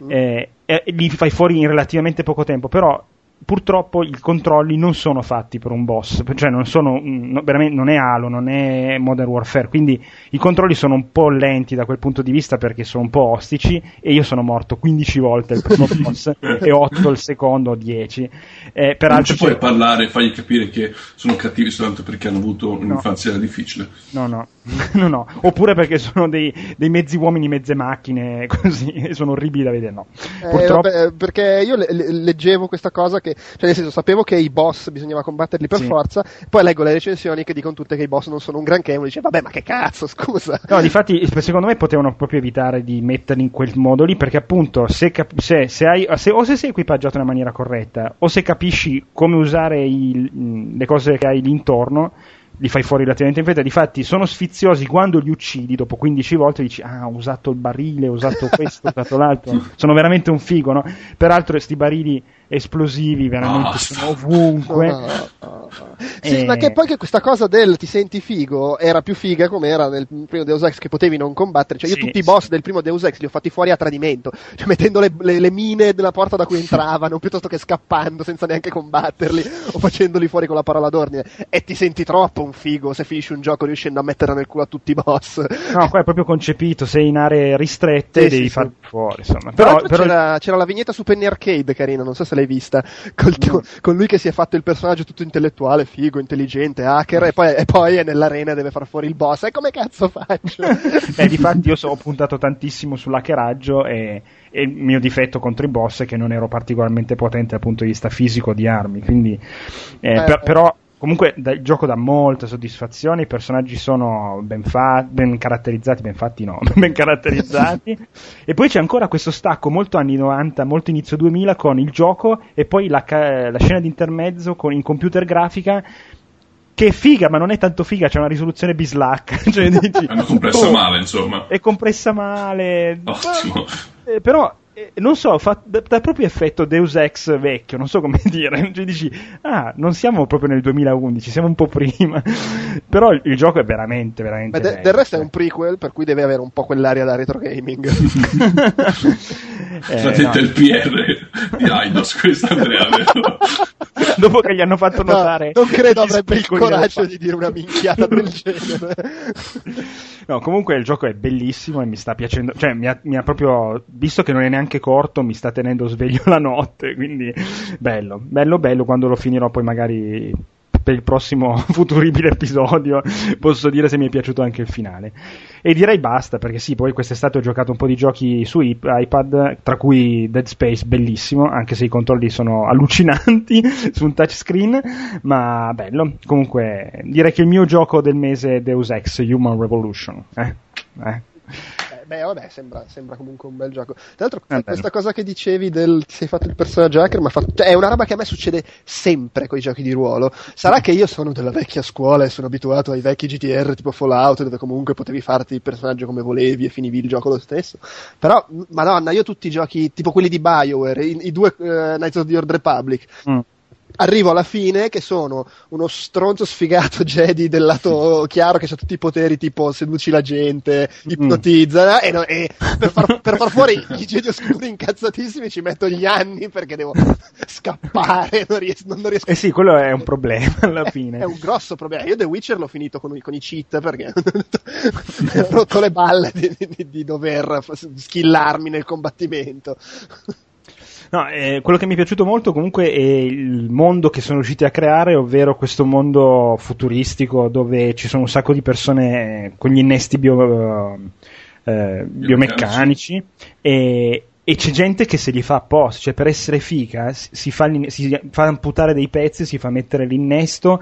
eh, e li fai fuori in relativamente poco tempo, però purtroppo i controlli non sono fatti per un boss, cioè non sono, no- veramente, non è Halo, non è Modern Warfare, quindi i controlli sono un po' lenti da quel punto di vista perché sono un po' ostici e io sono morto 15 volte il primo boss e 8 il secondo o 10. Eh, Non peraltro ci puoi c'è- parlare e fargli capire che sono cattivi soltanto perché hanno avuto un'infanzia difficile. No, no, no, no. Oppure perché sono dei, dei mezzi uomini, mezze macchine, così, e sono orribili da vedere, no. Eh, Purtroppo, vabbè, perché io le- le- leggevo questa cosa che, cioè nel senso, sapevo che i boss bisognava combatterli per Sì. forza, poi leggo le recensioni che dicono tutte che i boss non sono un granché, e uno dice, vabbè, ma che cazzo, scusa. No, difatti, secondo me potevano proprio evitare di metterli in quel modo lì, perché appunto, se, cap- se, se hai, se- o se sei equipaggiato nella maniera corretta, o se capisci come usare i- le cose che hai lì intorno, li fai fuori relativamente in fretta. Difatti, sono sfiziosi quando li uccidi, dopo 15 volte dici, ah, ho usato il barile, ho usato questo, ho usato l'altro. Sono veramente un figo, no? Peraltro, questi barili esplosivi veramente Basta. sono ovunque. No, no. Sì, Eh. ma che poi che questa cosa del ti senti figo era più figa come era nel primo Deus Ex che potevi non combattere. Cioè, io Sì, tutti i sì. boss del primo Deus Ex li ho fatti fuori a tradimento, cioè mettendo le, le- le mine della porta da cui entravano, piuttosto che scappando senza neanche combatterli o facendoli fuori con la parola d'ordine. E ti senti troppo un figo se finisci un gioco riuscendo a mettere nel culo a tutti i boss. No, qua è proprio concepito, sei in aree ristrette Sì, devi sì, farli sì. fuori, insomma. Però, Però, però- c'era, c'era la vignetta su Penny Arcade carina, non so se l'hai vista, col tuo- con lui che si è fatto il personaggio tutto intellettuale, figo, intelligente, hacker, e poi, e poi è nell'arena e deve far fuori il boss. E come cazzo faccio? Eh, difatti io so- ho puntato tantissimo sull'hackeraggio e, e il mio difetto contro i boss è che non ero particolarmente potente dal punto di vista fisico di armi, quindi eh, Eh, per- però comunque da- il gioco dà molta soddisfazione, i personaggi sono ben, fa- ben caratterizzati, ben fatti no, ben caratterizzati e poi c'è ancora questo stacco molto anni 90, molto inizio 2000 con il gioco e poi la, ca- la scena di intermezzo con, in computer grafica che è figa, ma non è tanto figa, c'è una risoluzione bislacca. Cioè, dici, Hanno compresso oh, male, insomma. È compressa male. Ottimo. Eh, però, non so, fa, dà, dà proprio effetto Deus Ex vecchio, non so come dire. Cioè, dici, ah, non siamo proprio nel 2011, siamo un po' prima. però il, il gioco è veramente, veramente. Ma de- del resto è un prequel, per cui deve avere un po' quell'aria da retro gaming. Eh, no. il PR di Aidos, questo Andrea, vero? Dopo che gli hanno fatto No, notare. non credo avrebbe il coraggio di dire una minchiata del genere. No, comunque il gioco è bellissimo e mi sta piacendo, cioè mi ha, mi ha, proprio, visto che non è neanche corto, mi sta tenendo sveglio la notte, quindi bello, bello, bello, quando lo finirò poi magari per il prossimo futuribile episodio posso dire se mi è piaciuto anche il finale. E direi basta, perché sì, poi quest'estate ho giocato un po' di giochi su iPad, tra cui Dead Space, bellissimo, anche se i controlli sono allucinanti su un touchscreen, ma bello. Comunque, direi che il mio gioco del mese è Deus Ex Human Revolution. Eh? Eh? Beh, vabbè, sembra, sembra, comunque un bel gioco. Tra l'altro, ah, questa cosa che dicevi del ti sei fatto il personaggio hacker, ma fatto, cioè, è una roba che a me succede sempre con i giochi di ruolo. Sarà che io sono della vecchia scuola e sono abituato ai vecchi GTR tipo Fallout, dove comunque potevi farti il personaggio come volevi e finivi il gioco lo stesso. Però, madonna, io tutti i giochi, tipo quelli di Bioware, i, i due uh, Knights of the Old Republic, mm arrivo alla fine che sono uno stronzo sfigato Jedi del lato chiaro che ha tutti i poteri tipo seduci la gente, mm. ipnotizza e, no, e per, far, per, far, fuori i Jedi oscuri incazzatissimi ci metto gli anni perché devo scappare, non riesco, non riesco. Eh sì, quello è un problema alla fine. È un grosso problema. Io The Witcher l'ho finito con, con i cheat perché ho rotto le balle di, di, di dover skillarmi nel combattimento. No, eh, quello che mi è piaciuto molto comunque è il mondo che sono riusciti a creare, ovvero questo mondo futuristico dove ci sono un sacco di persone con gli innesti bio, eh, biomeccanici. e, e c'è gente che se li fa apposta, cioè per essere figa si fa, si fa amputare dei pezzi, si fa mettere l'innesto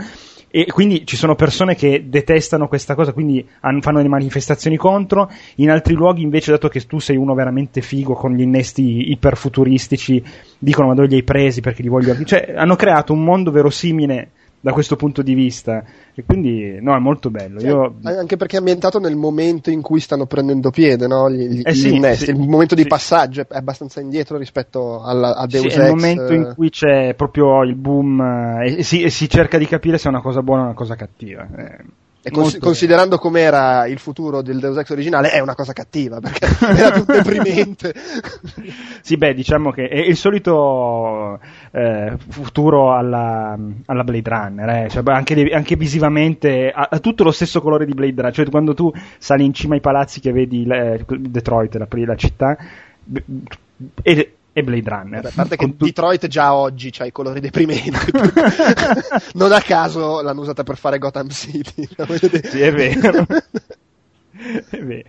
e quindi ci sono persone che detestano questa cosa, quindi fanno delle manifestazioni contro. In altri luoghi, invece, dato che tu sei uno veramente figo con gli innesti iperfuturistici, dicono ma dove li hai presi perché li voglio. Cioè, hanno creato un mondo verosimile da questo punto di vista. E quindi, no, è molto bello. Cioè, Io... Anche perché è ambientato nel momento in cui stanno prendendo piede, no? Gli, gli, eh sì. Sì, il momento di passaggio è abbastanza indietro rispetto alla, a Deus sì, Ex. È il momento in cui c'è proprio il boom eh, e, si, e, si, cerca di capire se è una cosa buona o una cosa cattiva. Eh. E cons- considerando com'era il futuro del Deus Ex originale, è una cosa cattiva perché era tutto deprimente. sì, beh, diciamo che è il solito eh, futuro alla, alla, Blade Runner, eh. cioè, anche, anche, visivamente ha, ha, tutto lo stesso colore di Blade Runner. Cioè, quando tu sali in cima ai palazzi che vedi eh, Detroit, la, la città, e e Blade Runner. a parte che tu... Detroit già oggi ha i colori deprimenti. non a caso l'hanno usata per fare Gotham City. sì, è vero. è vero.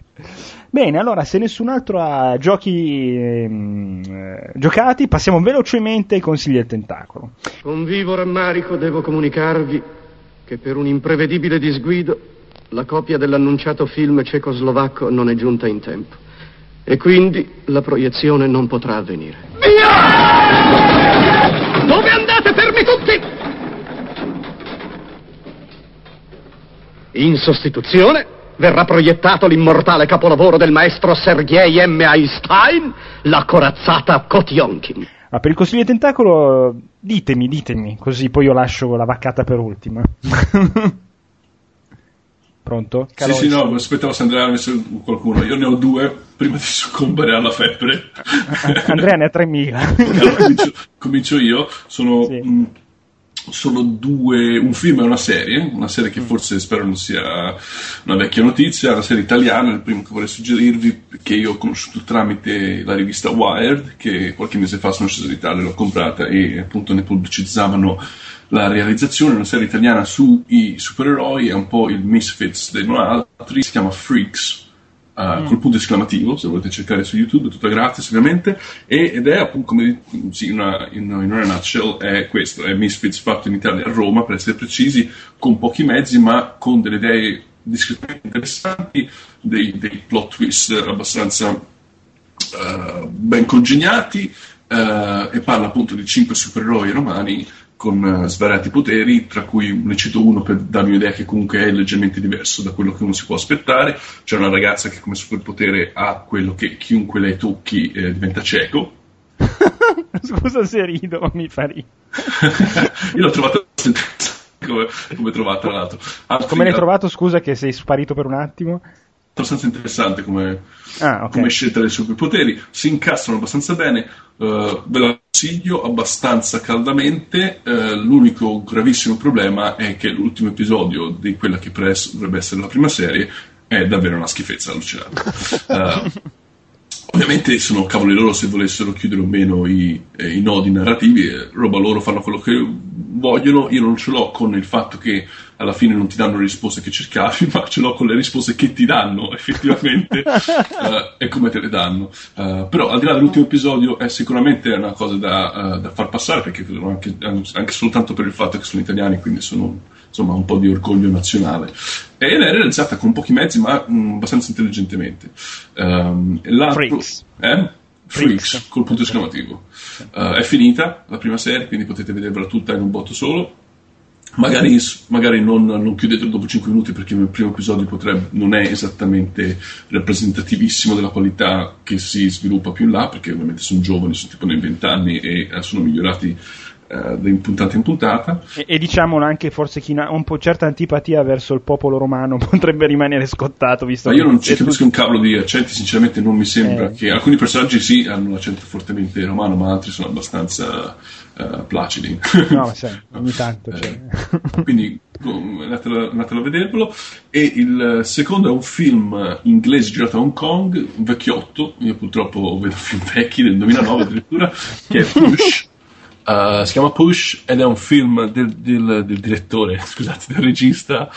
Bene, allora se nessun altro ha giochi ehm, eh, giocati, passiamo velocemente ai consigli del tentacolo. Con vivo rammarico devo comunicarvi che per un imprevedibile disguido la copia dell'annunciato film cecoslovacco non è giunta in tempo. E quindi la proiezione non potrà avvenire. Via! Dove andate fermi tutti? In sostituzione verrà proiettato l'immortale capolavoro del maestro Sergei M. Einstein, la corazzata Kotionkin. Ma per il consiglio di tentacolo ditemi, ditemi, così poi io lascio la vaccata per ultima. Pronto? Calois. Sì, sì, no, aspettavo se Andrea avesse qualcuno. Io ne ho due prima di soccombere alla febbre. Andrea ne ha 3000. allora comincio, comincio, io. Sono, sì. mh, sono, due, un film e una serie. Una serie che mm. forse spero non sia una vecchia notizia. Una serie italiana. Il primo che vorrei suggerirvi, che io ho conosciuto tramite la rivista Wired, che qualche mese fa sono sceso d'Italia, l'ho comprata e appunto ne pubblicizzavano la realizzazione, una serie italiana sui supereroi, è un po' il Misfits dei non altri, si chiama Freaks. Uh, mm. col punto esclamativo, se volete cercare su YouTube, è tutta gratis ovviamente, ed è appunto come sì, una, in, in una nutshell è questo, è Misfits fatto in Italia a Roma per essere precisi, con pochi mezzi ma con delle idee discretamente interessanti, dei, dei plot twist abbastanza uh, ben congegnati uh, e parla appunto di cinque supereroi romani con uh, svariati poteri, tra cui ne cito uno per darmi un'idea che comunque è leggermente diverso da quello che uno si può aspettare. C'è una ragazza che come superpotere ha quello che chiunque lei tocchi eh, diventa cieco. Scusa se rido, ma mi fa ridere. Io l'ho trovato come, come trovato tra l'altro. Altri come l'hai trovato, scusa, che sei sparito per un attimo? Abbastanza interessante come, ah, okay. come scelta dei superpoteri, si incastrano abbastanza bene, uh, ve la consiglio abbastanza caldamente, uh, l'unico gravissimo problema è che l'ultimo episodio di quella che presto dovrebbe essere la prima serie è davvero una schifezza allucinante. Uh, ovviamente sono cavoli loro se volessero chiudere o meno i, i nodi narrativi, roba loro fanno quello che vogliono, io non ce l'ho con il fatto che alla fine non ti danno le risposte che cercavi, ma ce l'ho con le risposte che ti danno effettivamente uh, e come te le danno. Uh, però al di là dell'ultimo episodio è sicuramente una cosa da, uh, da far passare perché anche, anche, soltanto per il fatto che sono italiani, quindi sono insomma un po' di orgoglio nazionale. Ed è realizzata con pochi mezzi ma mh, mm, abbastanza intelligentemente. Um, Freaks. Eh? Freaks, col punto esclamativo. Uh, è finita la prima serie, quindi potete vederla tutta in un botto solo. Magari, magari non, non, chiudetelo dopo 5 minuti perché il primo episodio potrebbe, non è esattamente rappresentativissimo della qualità che si sviluppa più in là, perché ovviamente sono giovani, sono tipo nei 20 anni e eh, sono migliorati eh, in puntata in puntata. E, e diciamolo anche, forse chi ha un po' certa antipatia verso il popolo romano potrebbe rimanere scottato. Visto Ma io non ci capisco un cavolo di accenti, sinceramente non mi sembra eh. che alcuni personaggi sì hanno l'accento fortemente romano, ma altri sono abbastanza uh, placidi. No, sì, ogni tanto. Cioè. quindi andatelo, andatelo a vedervelo. E il secondo è un film inglese girato a Hong Kong, un vecchiotto, io purtroppo vedo film vecchi del 2009 addirittura, che è Push. Uh, si chiama Push ed è un film del, del, del direttore, scusate, del regista,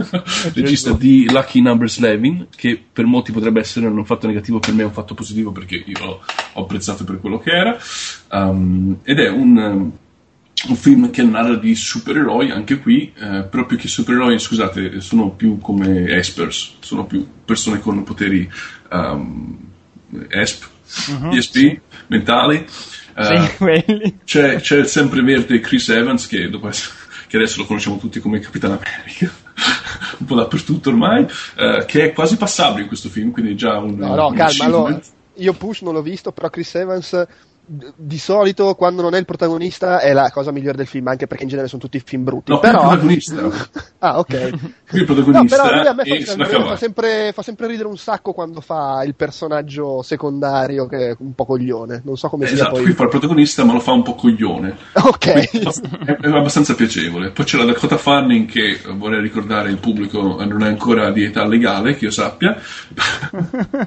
regista di Lucky Numbers Levin, che per molti potrebbe essere un fatto negativo, per me è un fatto positivo perché io ho apprezzato per quello che era. Um, ed è un, un, film che narra di supereroi, anche qui, eh, più che supereroi, scusate, sono più come Espers, sono più persone con poteri um, ESP, uh-huh, ESP, sì. mentali. Uh, c'è, c'è, il sempreverde Chris Evans che, essere, che, adesso lo conosciamo tutti come Capitan America un po' dappertutto ormai uh, che è quasi passabile in questo film quindi già un no no un calma allora, io Push non l'ho visto però Chris Evans di solito quando non è il protagonista è la cosa migliore del film, anche perché in genere sono tutti film brutti. No, però... il protagonista. ah, ok. il protagonista. No, però lui a me fa, fa, sempre, fa, sempre, ridere un sacco quando fa il personaggio secondario che è un po' coglione. Non so come esatto, sia poi. qui fa il protagonista, ma lo fa un po' coglione. Ok. È, è, abbastanza piacevole. Poi c'è la Dakota Fanning che vorrei ricordare il pubblico non è ancora di età legale, che io sappia.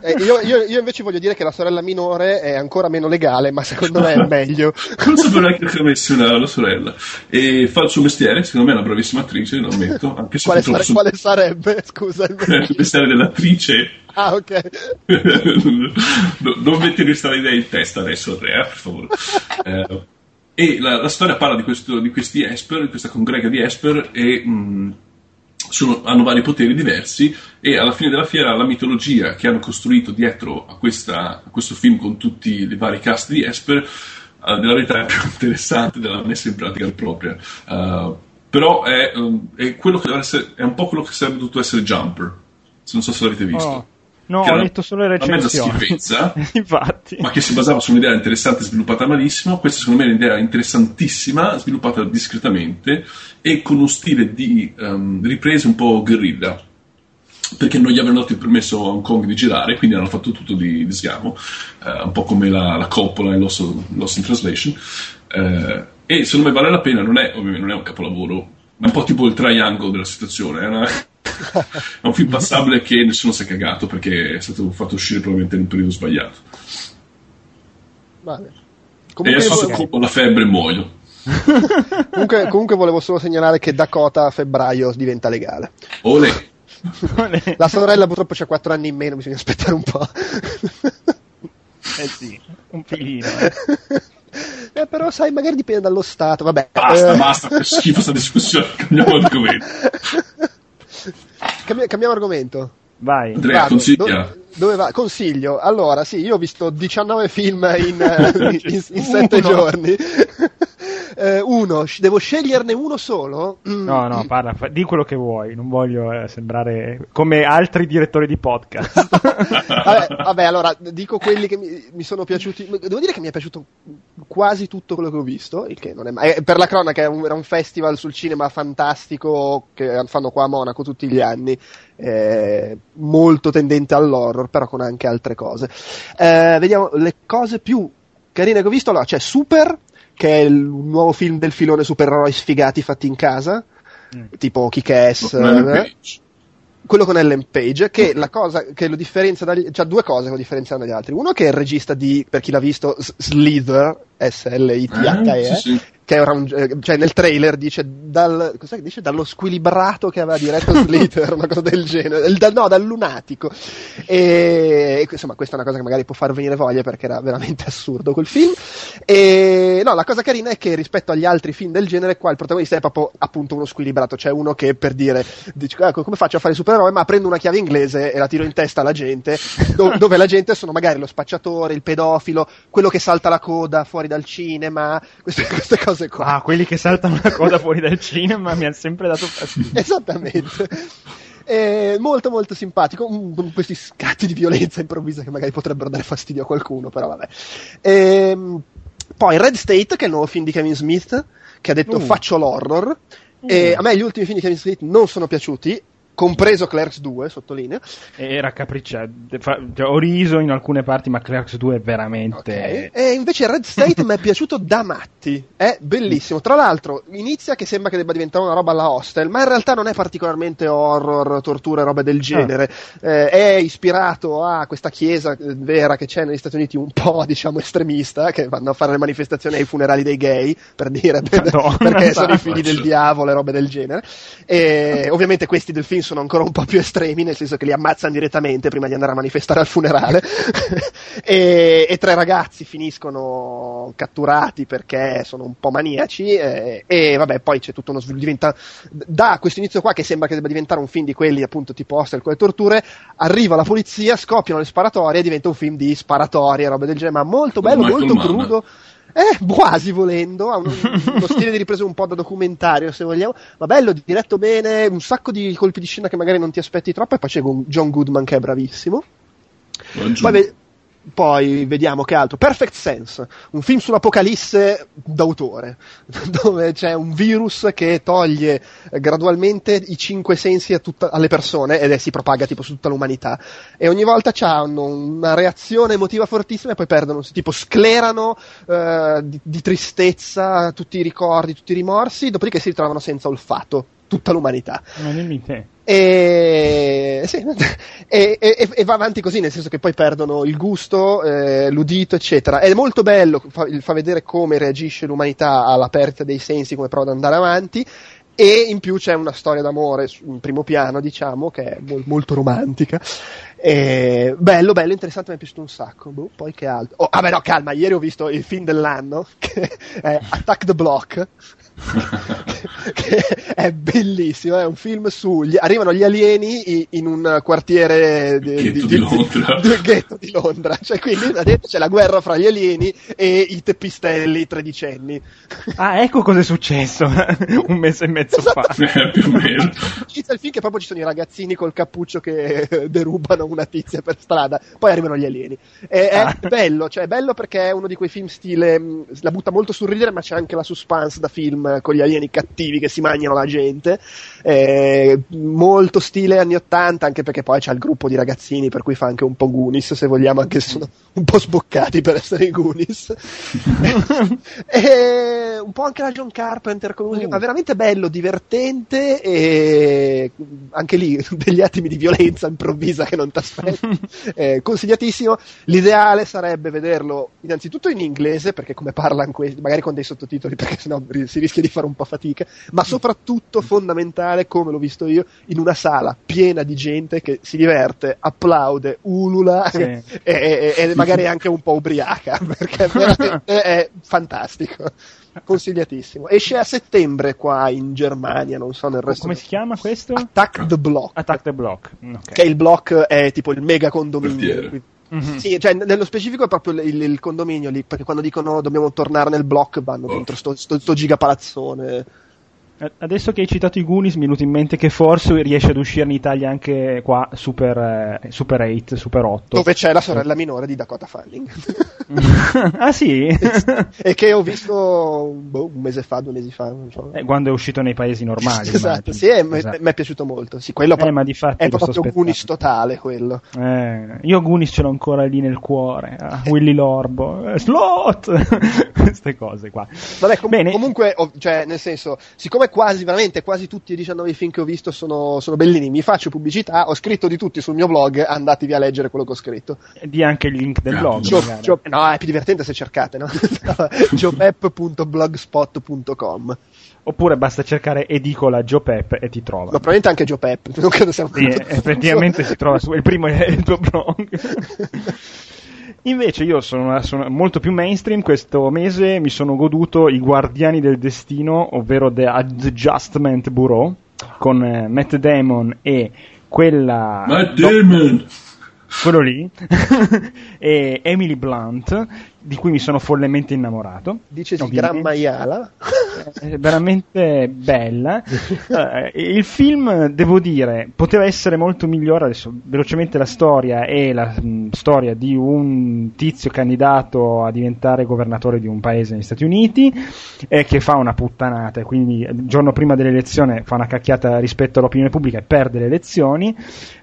eh, io, io, io invece voglio dire che la sorella minore è ancora meno legale, ma secondo me è meglio. non sapevo neanche che avesse una, una, sorella. E fa il suo mestiere, secondo me è una bravissima attrice, lo ammetto. Anche se quale, sare- su... quale sarebbe? Scusa. Il, mestiere dell'attrice. Ah, ok. no, non metti questa idea in testa adesso, Andrea, per favore. Eh, e la, la, storia parla di, questo, di, questi Esper, di questa congrega di Esper, e mh, sono, hanno vari poteri diversi e alla fine della fiera la mitologia che hanno costruito dietro a, questa, a questo film con tutti i vari cast di Esper uh, della verità è più interessante della messa in pratica propria uh, però è, um, è, essere, è, un po' quello che sarebbe dovuto essere Jumper non so se l'avete visto oh. No, ho letto solo le recensioni. Una mezza schifezza, Infatti. ma che si basava su un'idea interessante sviluppata malissimo. Questa secondo me è un'idea interessantissima, sviluppata discretamente e con uno stile di um, riprese un po' guerrilla. Perché non gli avevano dato il permesso a Hong Kong di girare, quindi hanno fatto tutto di, di sgamo, uh, un po' come la, la Coppola in Lost, Lost in Translation. Uh, e secondo me vale la pena, non è, ovviamente non è un capolavoro, ma è un po' tipo il triangle della situazione. È una è un film passabile che nessuno si è cagato perché è stato fatto uscire probabilmente in un periodo sbagliato. Vale. Comunque e adesso volevo... con la febbre muoio. comunque, comunque, volevo solo segnalare che Dakota a febbraio diventa legale. Ole. La sorella purtroppo c'ha 4 anni in meno, bisogna aspettare un po'. eh sì, un filino. Eh. Eh, però sai, magari dipende dallo Stato. Vabbè. Basta, eh... basta, che schifo questa discussione. Cambiamo argomento. Cambi- cambiamo argomento. Vai. Andrea, Vado, consiglia. Do- dove va? Consiglio. Allora, sì, io ho visto 19 film in, in, in, in 7 giorni. Eh, uno, devo sceglierne uno solo? Mm. No, no, parla, di quello che vuoi, non voglio eh, sembrare come altri direttori di podcast. vabbè, vabbè, allora, dico quelli che mi, mi, sono piaciuti. Devo dire che mi è piaciuto quasi tutto quello che ho visto, il che non è mai... Eh, per la cronaca era un, era un festival sul cinema fantastico che fanno qua a Monaco tutti gli anni, eh, molto tendente all'horror, però con anche altre cose. Eh, vediamo le cose più carine che ho visto. Allora, c'è Super, che è il nuovo film del filone supereroi sfigati fatti in casa, mm. tipo Kick-Ass. Eh? quello con Ellen Page, che la cosa che lo differenzia dagli, cioè due cose che lo differenziano dagli altri. Uno che è il regista di, per chi l'ha visto, S- Slither, S-L-I-T-H-E, Eh, sì, sì. Che era un, eh, cioè nel trailer dice, dal, cos'è che dice? dallo squilibrato che aveva diretto Slither, una cosa del genere, Il- no, dal lunatico. E, insomma, questa è una cosa che magari può far venire voglia perché era veramente assurdo quel film. E no, la cosa carina è che rispetto agli altri film del genere, qua il protagonista è proprio appunto uno squilibrato, cioè uno che per dire, dice, ecco, come faccio a fare i supereroi? Ma prendo una chiave inglese e la tiro in testa alla gente, do- dove la gente sono magari lo spacciatore, il pedofilo, quello che salta la coda fuori dal cinema, queste, queste cose qua. Ah, quelli che saltano la coda fuori dal cinema mi hanno sempre dato fastidio. Esattamente. Eh, molto molto simpatico, mm, con questi scatti di violenza improvvisa che magari potrebbero dare fastidio a qualcuno, però vabbè. Ehm, poi Red State, che è il nuovo film di Kevin Smith, che ha detto Uh. faccio l'horror. E a me gli ultimi film di Kevin Smith non sono piaciuti, compreso Clerks 2, sottolineo. Era capricciato. Cioè, ho riso in alcune parti, ma Clerks 2 è veramente. Ok. E invece Red State mi è piaciuto da matti, è bellissimo. Tra l'altro, inizia che sembra che debba diventare una roba alla hostel, ma in realtà non è particolarmente horror, tortura e robe del genere. Eh, è ispirato a questa chiesa eh, vera che c'è negli Stati Uniti, un po' diciamo estremista, che vanno a fare le manifestazioni ai funerali dei gay, per dire, Madonna, perché sono i figli del diavolo e robe del genere. E ovviamente questi del film sono ancora un po' più estremi, nel senso che li ammazzano direttamente prima di andare a manifestare al funerale. e, e tre ragazzi finiscono catturati perché sono un po' maniaci. eh, e vabbè, poi c'è tutto uno sviluppo. Diventa, da questo inizio qua, che sembra che debba diventare un film di quelli appunto tipo hostel con le torture, arriva la polizia, scoppiano le sparatorie e diventa un film di sparatorie e robe del genere, ma molto bello, molto Mann. crudo. Eh, quasi volendo, ha uno, uno stile di ripresa un po' da documentario se vogliamo, ma bello, diretto bene, un sacco di colpi di scena che magari non ti aspetti troppo e poi c'è John Goodman che è bravissimo. Poi, poi vediamo che altro. Perfect Sense, un film sull'apocalisse d'autore, dove c'è un virus che toglie gradualmente i cinque sensi tutta- alle persone ed è, si propaga tipo su tutta l'umanità. E ogni volta hanno una reazione emotiva fortissima e poi perdono, tipo sclerano eh, di, di tristezza tutti i ricordi, tutti i rimorsi, dopodiché si ritrovano senza olfatto, tutta l'umanità. Ma dimmi te. E, sì, e, e- e va avanti così, nel senso che poi perdono il gusto, eh, l'udito, eccetera. È molto bello, fa, fa vedere come reagisce l'umanità alla perdita dei sensi, come prova ad andare avanti. E in più c'è una storia d'amore in primo piano, diciamo, che è mol- molto romantica. E bello, bello, interessante, mi è piaciuto un sacco. Boh, poi che altro? Oh, vabbè, no, calma, ieri ho visto il film dell'anno, che è Attack the Block. che è bellissimo, è un film su gli- arrivano gli alieni in un quartiere di, Ghetto di Londra. di- ghetto di Londra, cioè quindi c'è la guerra fra gli alieni e i teppistelli tredicenni. Ah, ecco cosa è successo un mese e mezzo fa. Eh, più o meno. Inizia il film che proprio ci sono i ragazzini col cappuccio che derubano una tizia per strada, poi arrivano gli alieni. E- è Ah. bello, cioè è bello perché è uno di quei film stile, la butta molto sul ridere, ma c'è anche la suspense da film con gli alieni cattivi che si mangiano la gente. Eh, molto stile anni 80, anche perché poi c'è il gruppo di ragazzini, per cui fa anche un po' Goonies, se vogliamo, anche se sono un po' sboccati per essere i Goonies. e un po' anche la John Carpenter con musica, ma veramente bello, divertente e anche lì degli attimi di violenza improvvisa che non ti aspetti. Eh, consigliatissimo. L'ideale sarebbe vederlo innanzitutto in inglese, perché come parlano questi, magari con dei sottotitoli, perché sennò si rischia di fare un po' fatica, ma soprattutto fondamentale, come l'ho visto io, in una sala piena di gente che si diverte, applaude, ulula Sì. e, e- e magari anche un po' ubriaca, perché veramente è fantastico. Consigliatissimo. Esce a settembre qua in Germania, non so nel resto. Come si chiama questo? Attack the Block. Attack the Block. Mm, ok. Che il block è tipo il mega condominio. Mhm. Sì, cioè nello specifico è proprio il, il condominio lì, perché quando dicono dobbiamo tornare nel block vanno Oh. dentro sto, sto, sto gigapalazzone. Eh, Adesso che hai citato i Goonies mi è venuto in mente che forse riesce ad uscire in Italia anche qua Super, eh, Super 8, Super 8. Dove c'è la sorella minore di Dakota Fanning. ah sì? e che ho visto boh, un mese fa, due mesi fa. So. Eh, quando è uscito nei paesi normali. esatto, immagino. sì, e mi Esatto. mi è piaciuto molto. Sì, quello Eh, ma di è proprio. Goonies totale quello. Eh, io Goonies ce l'ho ancora lì nel cuore. Ah, Willy Lorbo, eh, Slot! Queste cose qua. Vabbè, com- Bene. comunque, oh, cioè, nel senso, siccome quasi, veramente, quasi tutti i 19 film che ho visto sono, sono bellini. Mi faccio pubblicità, ho scritto di tutti sul mio blog, andatevi a leggere quello che ho scritto. Di anche il link del blog. Gio-. Gio- no, è più divertente se cercate, no? giopep.blogspot.com Oppure basta cercare edicola Joe Pep e ti trova. Ma probabilmente anche Joe Pep, non credo sia Sì, eh, effettivamente si trova su, il primo è il tuo blog. Invece io sono, sono molto più mainstream, questo mese mi sono goduto I Guardiani del Destino, ovvero The Adjustment Bureau, con eh, Matt Damon e quella... Matt do- Damon! quello lì, e Emily Blunt, di cui mi sono follemente innamorato. Dicesi Ovviamente. Gran Maiala. È veramente bella. Eh, il film, devo dire, poteva essere molto migliore. Adesso, velocemente, la storia è la mh, storia di un tizio candidato a diventare governatore di un paese negli Stati Uniti eh, che fa una puttanata e quindi il giorno prima dell'elezione fa una cacchiata rispetto all'opinione pubblica e perde le elezioni.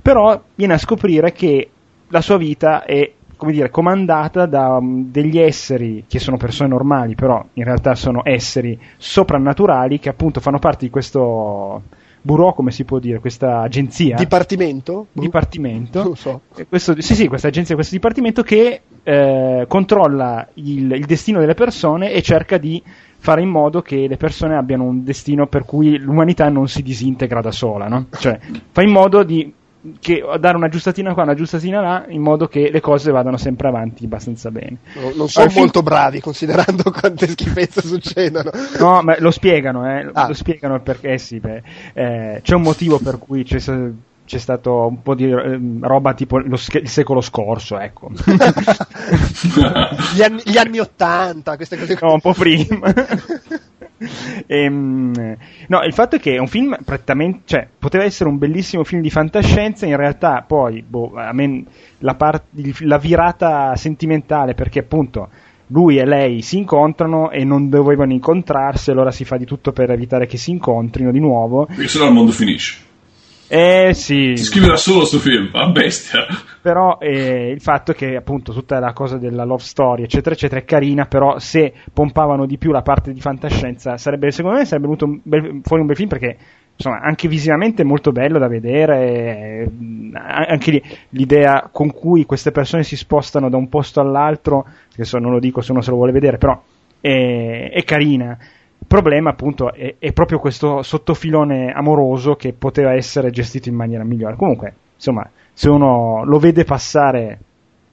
Però viene a scoprire che la sua vita è come dire, comandata da um, degli esseri che sono persone normali, però in realtà sono esseri soprannaturali che appunto fanno parte di questo bureau, come si può dire, questa agenzia. Dipartimento? dipartimento. Non so. Questo- sì, sì, questa agenzia, questo dipartimento che eh, controlla il, il destino delle persone e cerca di fare in modo che le persone abbiano un destino per cui l'umanità non si disintegra da sola, no? Cioè, fa in modo di che, dare una giustatina qua, una giustatina là, in modo che le cose vadano sempre avanti abbastanza bene. No, non sono molto bravi considerando quante schifezze succedono. No, ma lo spiegano, eh, Ah. lo spiegano perché eh sì, beh, eh, c'è un motivo per cui c'è, c'è stato un po' di ehm, roba tipo lo il secolo scorso, ecco. gli, anni, gli anni 80, queste cose. No, un po' prima. Ehm, no, il fatto è che è un film prettamente, cioè, poteva essere un bellissimo film di fantascienza, in realtà poi, boh, a me la, par- il- la virata sentimentale, perché appunto lui e lei si incontrano e non dovevano incontrarsi, allora si fa di tutto per evitare che si incontrino di nuovo. Perché sennò il mondo finisce. Eh sì, Si scriverà solo sto film, a bestia. però eh, il fatto è che appunto tutta la cosa della love story eccetera eccetera è carina però se pompavano di più la parte di fantascienza sarebbe secondo me sarebbe venuto un bel- fuori un bel film perché insomma anche visivamente è molto bello da vedere eh, anche lì l'idea con cui queste persone si spostano da un posto all'altro adesso non lo dico se uno se lo vuole vedere però è, è carina problema appunto è, è proprio questo sottofilone amoroso che poteva essere gestito in maniera migliore. Comunque insomma se uno lo vede passare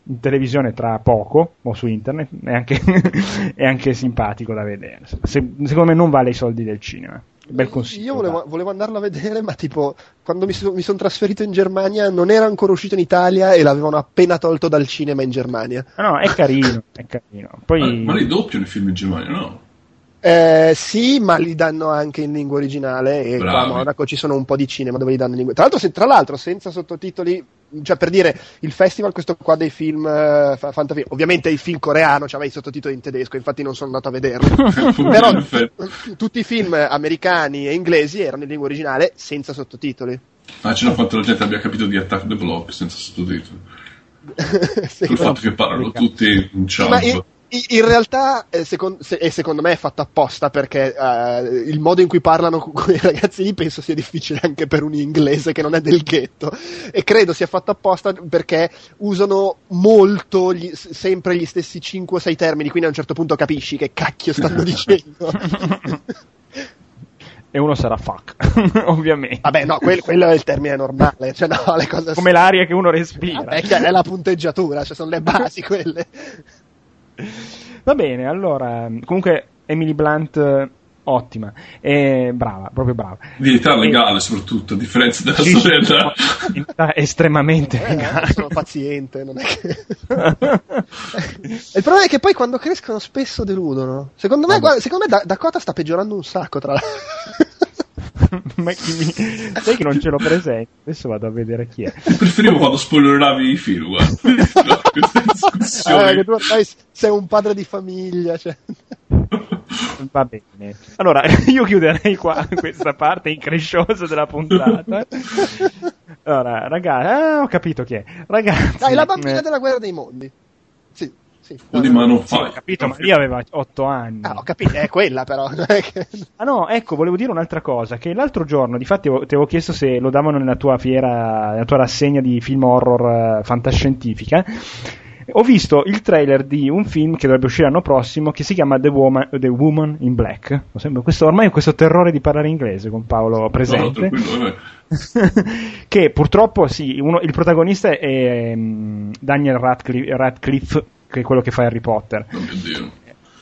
in televisione tra poco o su internet è anche, è anche simpatico da vedere. Se- secondo me non vale i soldi del cinema. Bel consiglio Io volevo, volevo andarlo a vedere, ma tipo, quando mi, so- mi sono trasferito in Germania non era ancora uscito in Italia e l'avevano appena tolto dal cinema in Germania. No è carino è carino. Poi Ma, ma li doppiano i film in Germania, no? Eh, sì, ma li danno anche in lingua originale e qua a Bravi. Monaco ci sono un po' di cinema dove li danno in lingua. Tra l'altro, se- tra l'altro senza sottotitoli, cioè per dire, il festival questo qua dei film eh, fa- fantafilm, ovviamente il film coreano c'aveva i sottotitoli in tedesco, infatti non sono andato a vederlo. Però effetti. tutti i film americani e inglesi erano in lingua originale senza sottotitoli. Ah, ce l'ha fatto la gente abbia capito di Attack the Block senza sottotitoli. Sì, Il fatto che parlano tutti in, ciao. In- realtà, eh, secon- se- e secondo me è fatto apposta perché eh, il modo in cui parlano con quei ragazzi lì penso sia difficile anche per un inglese che non è del ghetto. E credo sia fatto apposta perché usano molto gli- sempre gli stessi 5 o 6 termini, quindi a un certo punto capisci che cacchio stanno dicendo. e uno sarà fuck ovviamente Vabbè, no, quel- quello è il termine normale, cioè no, le cose come l'aria che uno respira Vabbè, è la punteggiatura, cioè sono le basi quelle. Va bene, allora, comunque Emily Blunt eh, ottima, e brava, proprio brava. Di età E- legale, soprattutto, a differenza della Sì, sorella. è estremamente Eh, legale. sono paziente, non è che... il problema è che poi quando crescono spesso deludono. Secondo me, guarda, secondo me Da- Dakota sta peggiorando un sacco tra l'altro. Ma chi mi- sai che non ce l'ho presente? Adesso vado a vedere chi è. Preferivo quando spoileravi i film, guarda. Queste Eh, che tu ormai sei un padre di famiglia. Cioè. Va bene. Allora, io chiuderei qua questa parte incresciosa della puntata. Allora, ragazzi, ah, ho capito chi è. Ragazzi, Dai, la bambina eh, della guerra dei mondi. Sì, sì. o di Man on Sì, capito, ma lì aveva 8 anni. Ah, ho capito, è quella però. non Ah no, ecco, volevo dire un'altra cosa, che l'altro giorno, difatti ti avevo chiesto se lo davano nella tua fiera, nella tua rassegna di film horror eh, fantascientifica, ho visto il trailer di un film che dovrebbe uscire l'anno prossimo che si chiama The Woman, The Woman in Black. Questo, ormai ho questo terrore di parlare inglese con Paolo presente. che purtroppo sì, uno- il protagonista è mm, Daniel Radcliffe, Radcliffe, che è quello che fa Harry Potter. Oh mio Dio.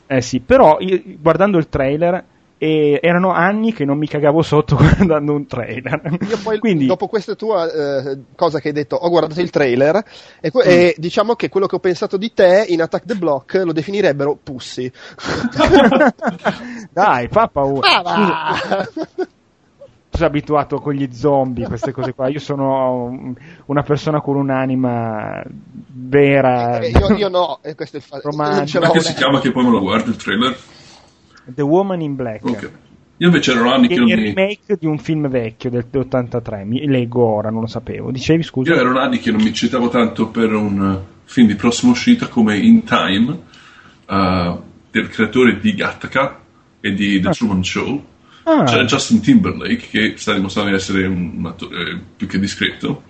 Eh sì, però io- guardando il trailer eh, erano anni che non mi cagavo sotto guardando un trailer. Io poi, Quindi, dopo questa tua eh, cosa che hai detto, ho guardato il trailer e, que- e diciamo che quello che ho pensato di te in Attack the Block lo definirebbero pussy. dai, fa paura. Ah, sei abituato con gli zombie, queste cose qua. Io sono una persona con un'anima vera. Eh, io, io no, e questo è il fatto. Romantico. L'ho che si chiama che poi me lo guardo il trailer? The Woman in Black. Ok. Io invece erano anni Che che è non il mi... remake di un film vecchio del del 83. Mi leggo ora, non lo sapevo. Dicevi scusa? Io erano anni che non mi citavo tanto per un film di prossima uscita come In Time, uh, del creatore di Gattaca e di The Truman Show. Ah. C'è Justin Timberlake che sta dimostrando di essere un attore più che discreto.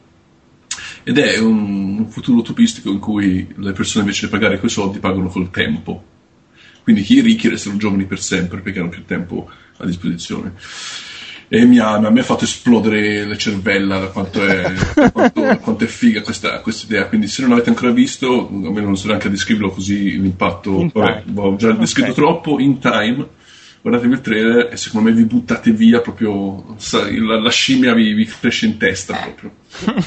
Ed è un, un futuro utopistico in cui le persone invece di pagare quei soldi pagano col tempo. Quindi chi i ricchi restano giovani per sempre perché hanno più tempo a disposizione. E mi ha, mi ha fatto esplodere le cervella da quanto è, quanto, quanto è figa questa, questa idea. Quindi se non l'avete ancora visto, almeno non so neanche a descriverlo così l'impatto. Vabbè, ho già Ok. descritto troppo in time. Guardatevi il trailer e secondo me vi buttate via proprio. sa- La, la scimmia vi, vi cresce in testa proprio.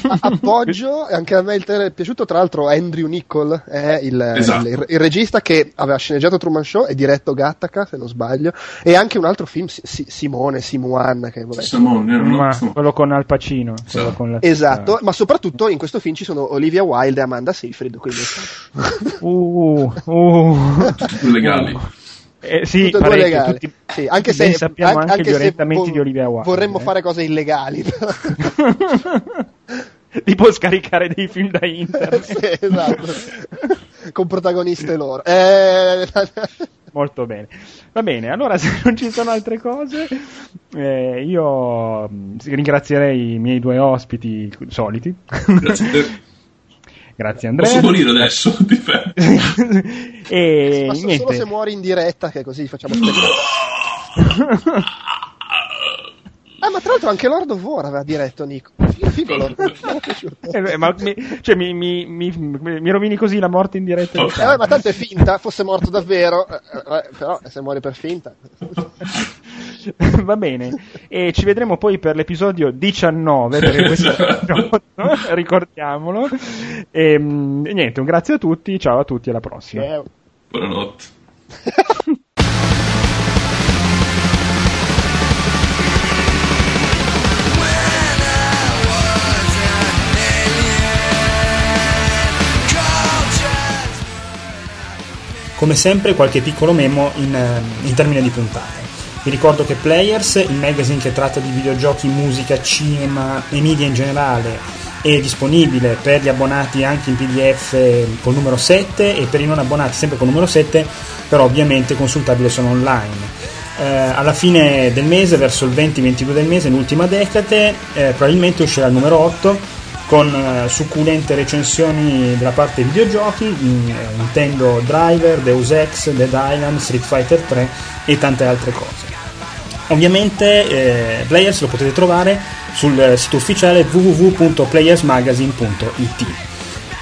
A- appoggio, e anche a me il trailer è piaciuto, tra l'altro Andrew Nichol è il, Esatto. il- il regista che aveva sceneggiato Truman Show e diretto Gattaca, se non sbaglio, e anche un altro film, Si- Si- Simone, Simuan, che vabbè, Simone, no, Ma no. quello con Al Pacino. Esatto. con la- Esatto, ma soprattutto in questo film ci sono Olivia Wilde e Amanda Seyfried, quindi Uh, uh. Tutti legali. Eh, sì, tutte e due parecchio, legali. tutti- Sì, anche se sappiamo an- anche, gli se orientamenti vo- di Olivia Wilde. Vorremmo eh. fare cose illegali. tipo scaricare dei film da internet. Sì, esatto. Con protagoniste loro. Eh, Molto bene. Va bene, allora se non ci sono altre cose, eh, io mh, ringrazierei i miei due ospiti soliti. Grazie a te. Grazie Andrea. Posso morire adesso? E ma niente. solo se muori in diretta, che così facciamo spettacolo. Ah, ma tra l'altro anche Lord of War aveva diretto Nico. Figo, figo Lord. Eh, ma mi, cioè, mi, mi- mi- mi rovini così la morte in diretta. di Eh, ma tanto è finta, fosse morto davvero, eh, eh, però se muori per finta. Va bene, e ci vedremo poi per l'episodio 19, perché questo è 18, ricordiamolo. E, mm, e niente, un grazie a tutti, ciao a tutti, alla prossima. Eh, Buonanotte. Come sempre qualche piccolo memo in, eh, in termini di puntate. Vi ricordo che Players, il magazine che tratta di videogiochi, musica, cinema e media in generale, è disponibile per gli abbonati anche in PDF col numero 7 e per i non abbonati sempre col numero 7, però ovviamente consultabile solo online. Eh, alla fine del mese, verso il 20-22 del mese, l'ultima decade, eh, probabilmente uscirà il numero 8 con eh, succulente recensioni della parte videogiochi, eh, intendo Driver, Deus Ex, Dead Island, Street Fighter 3 e tante altre cose. Ovviamente eh, Players lo potete trovare sul eh, sito ufficiale www.playersmagazine.it.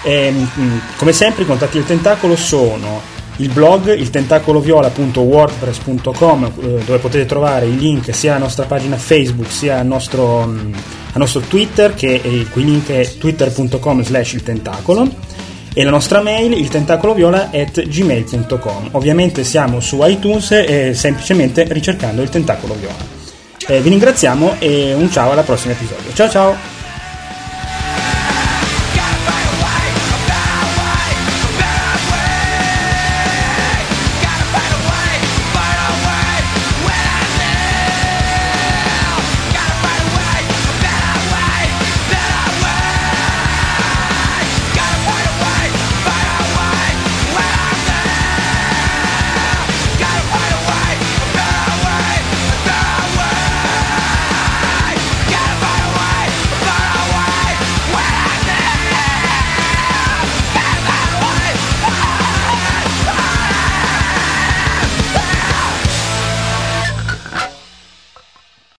E, mm, come sempre i contatti del tentacolo sono il blog il tentacoloviola.wordpress.com eh, dove potete trovare i link sia alla nostra pagina Facebook sia al nostro, mm, al nostro Twitter che il cui link è twitter.com slash il tentacolo e la nostra mail il tentacoloviola at gmail.com ovviamente siamo su iTunes e semplicemente ricercando il tentacolo viola. Eh, vi ringraziamo e un ciao alla prossima episodio. Ciao ciao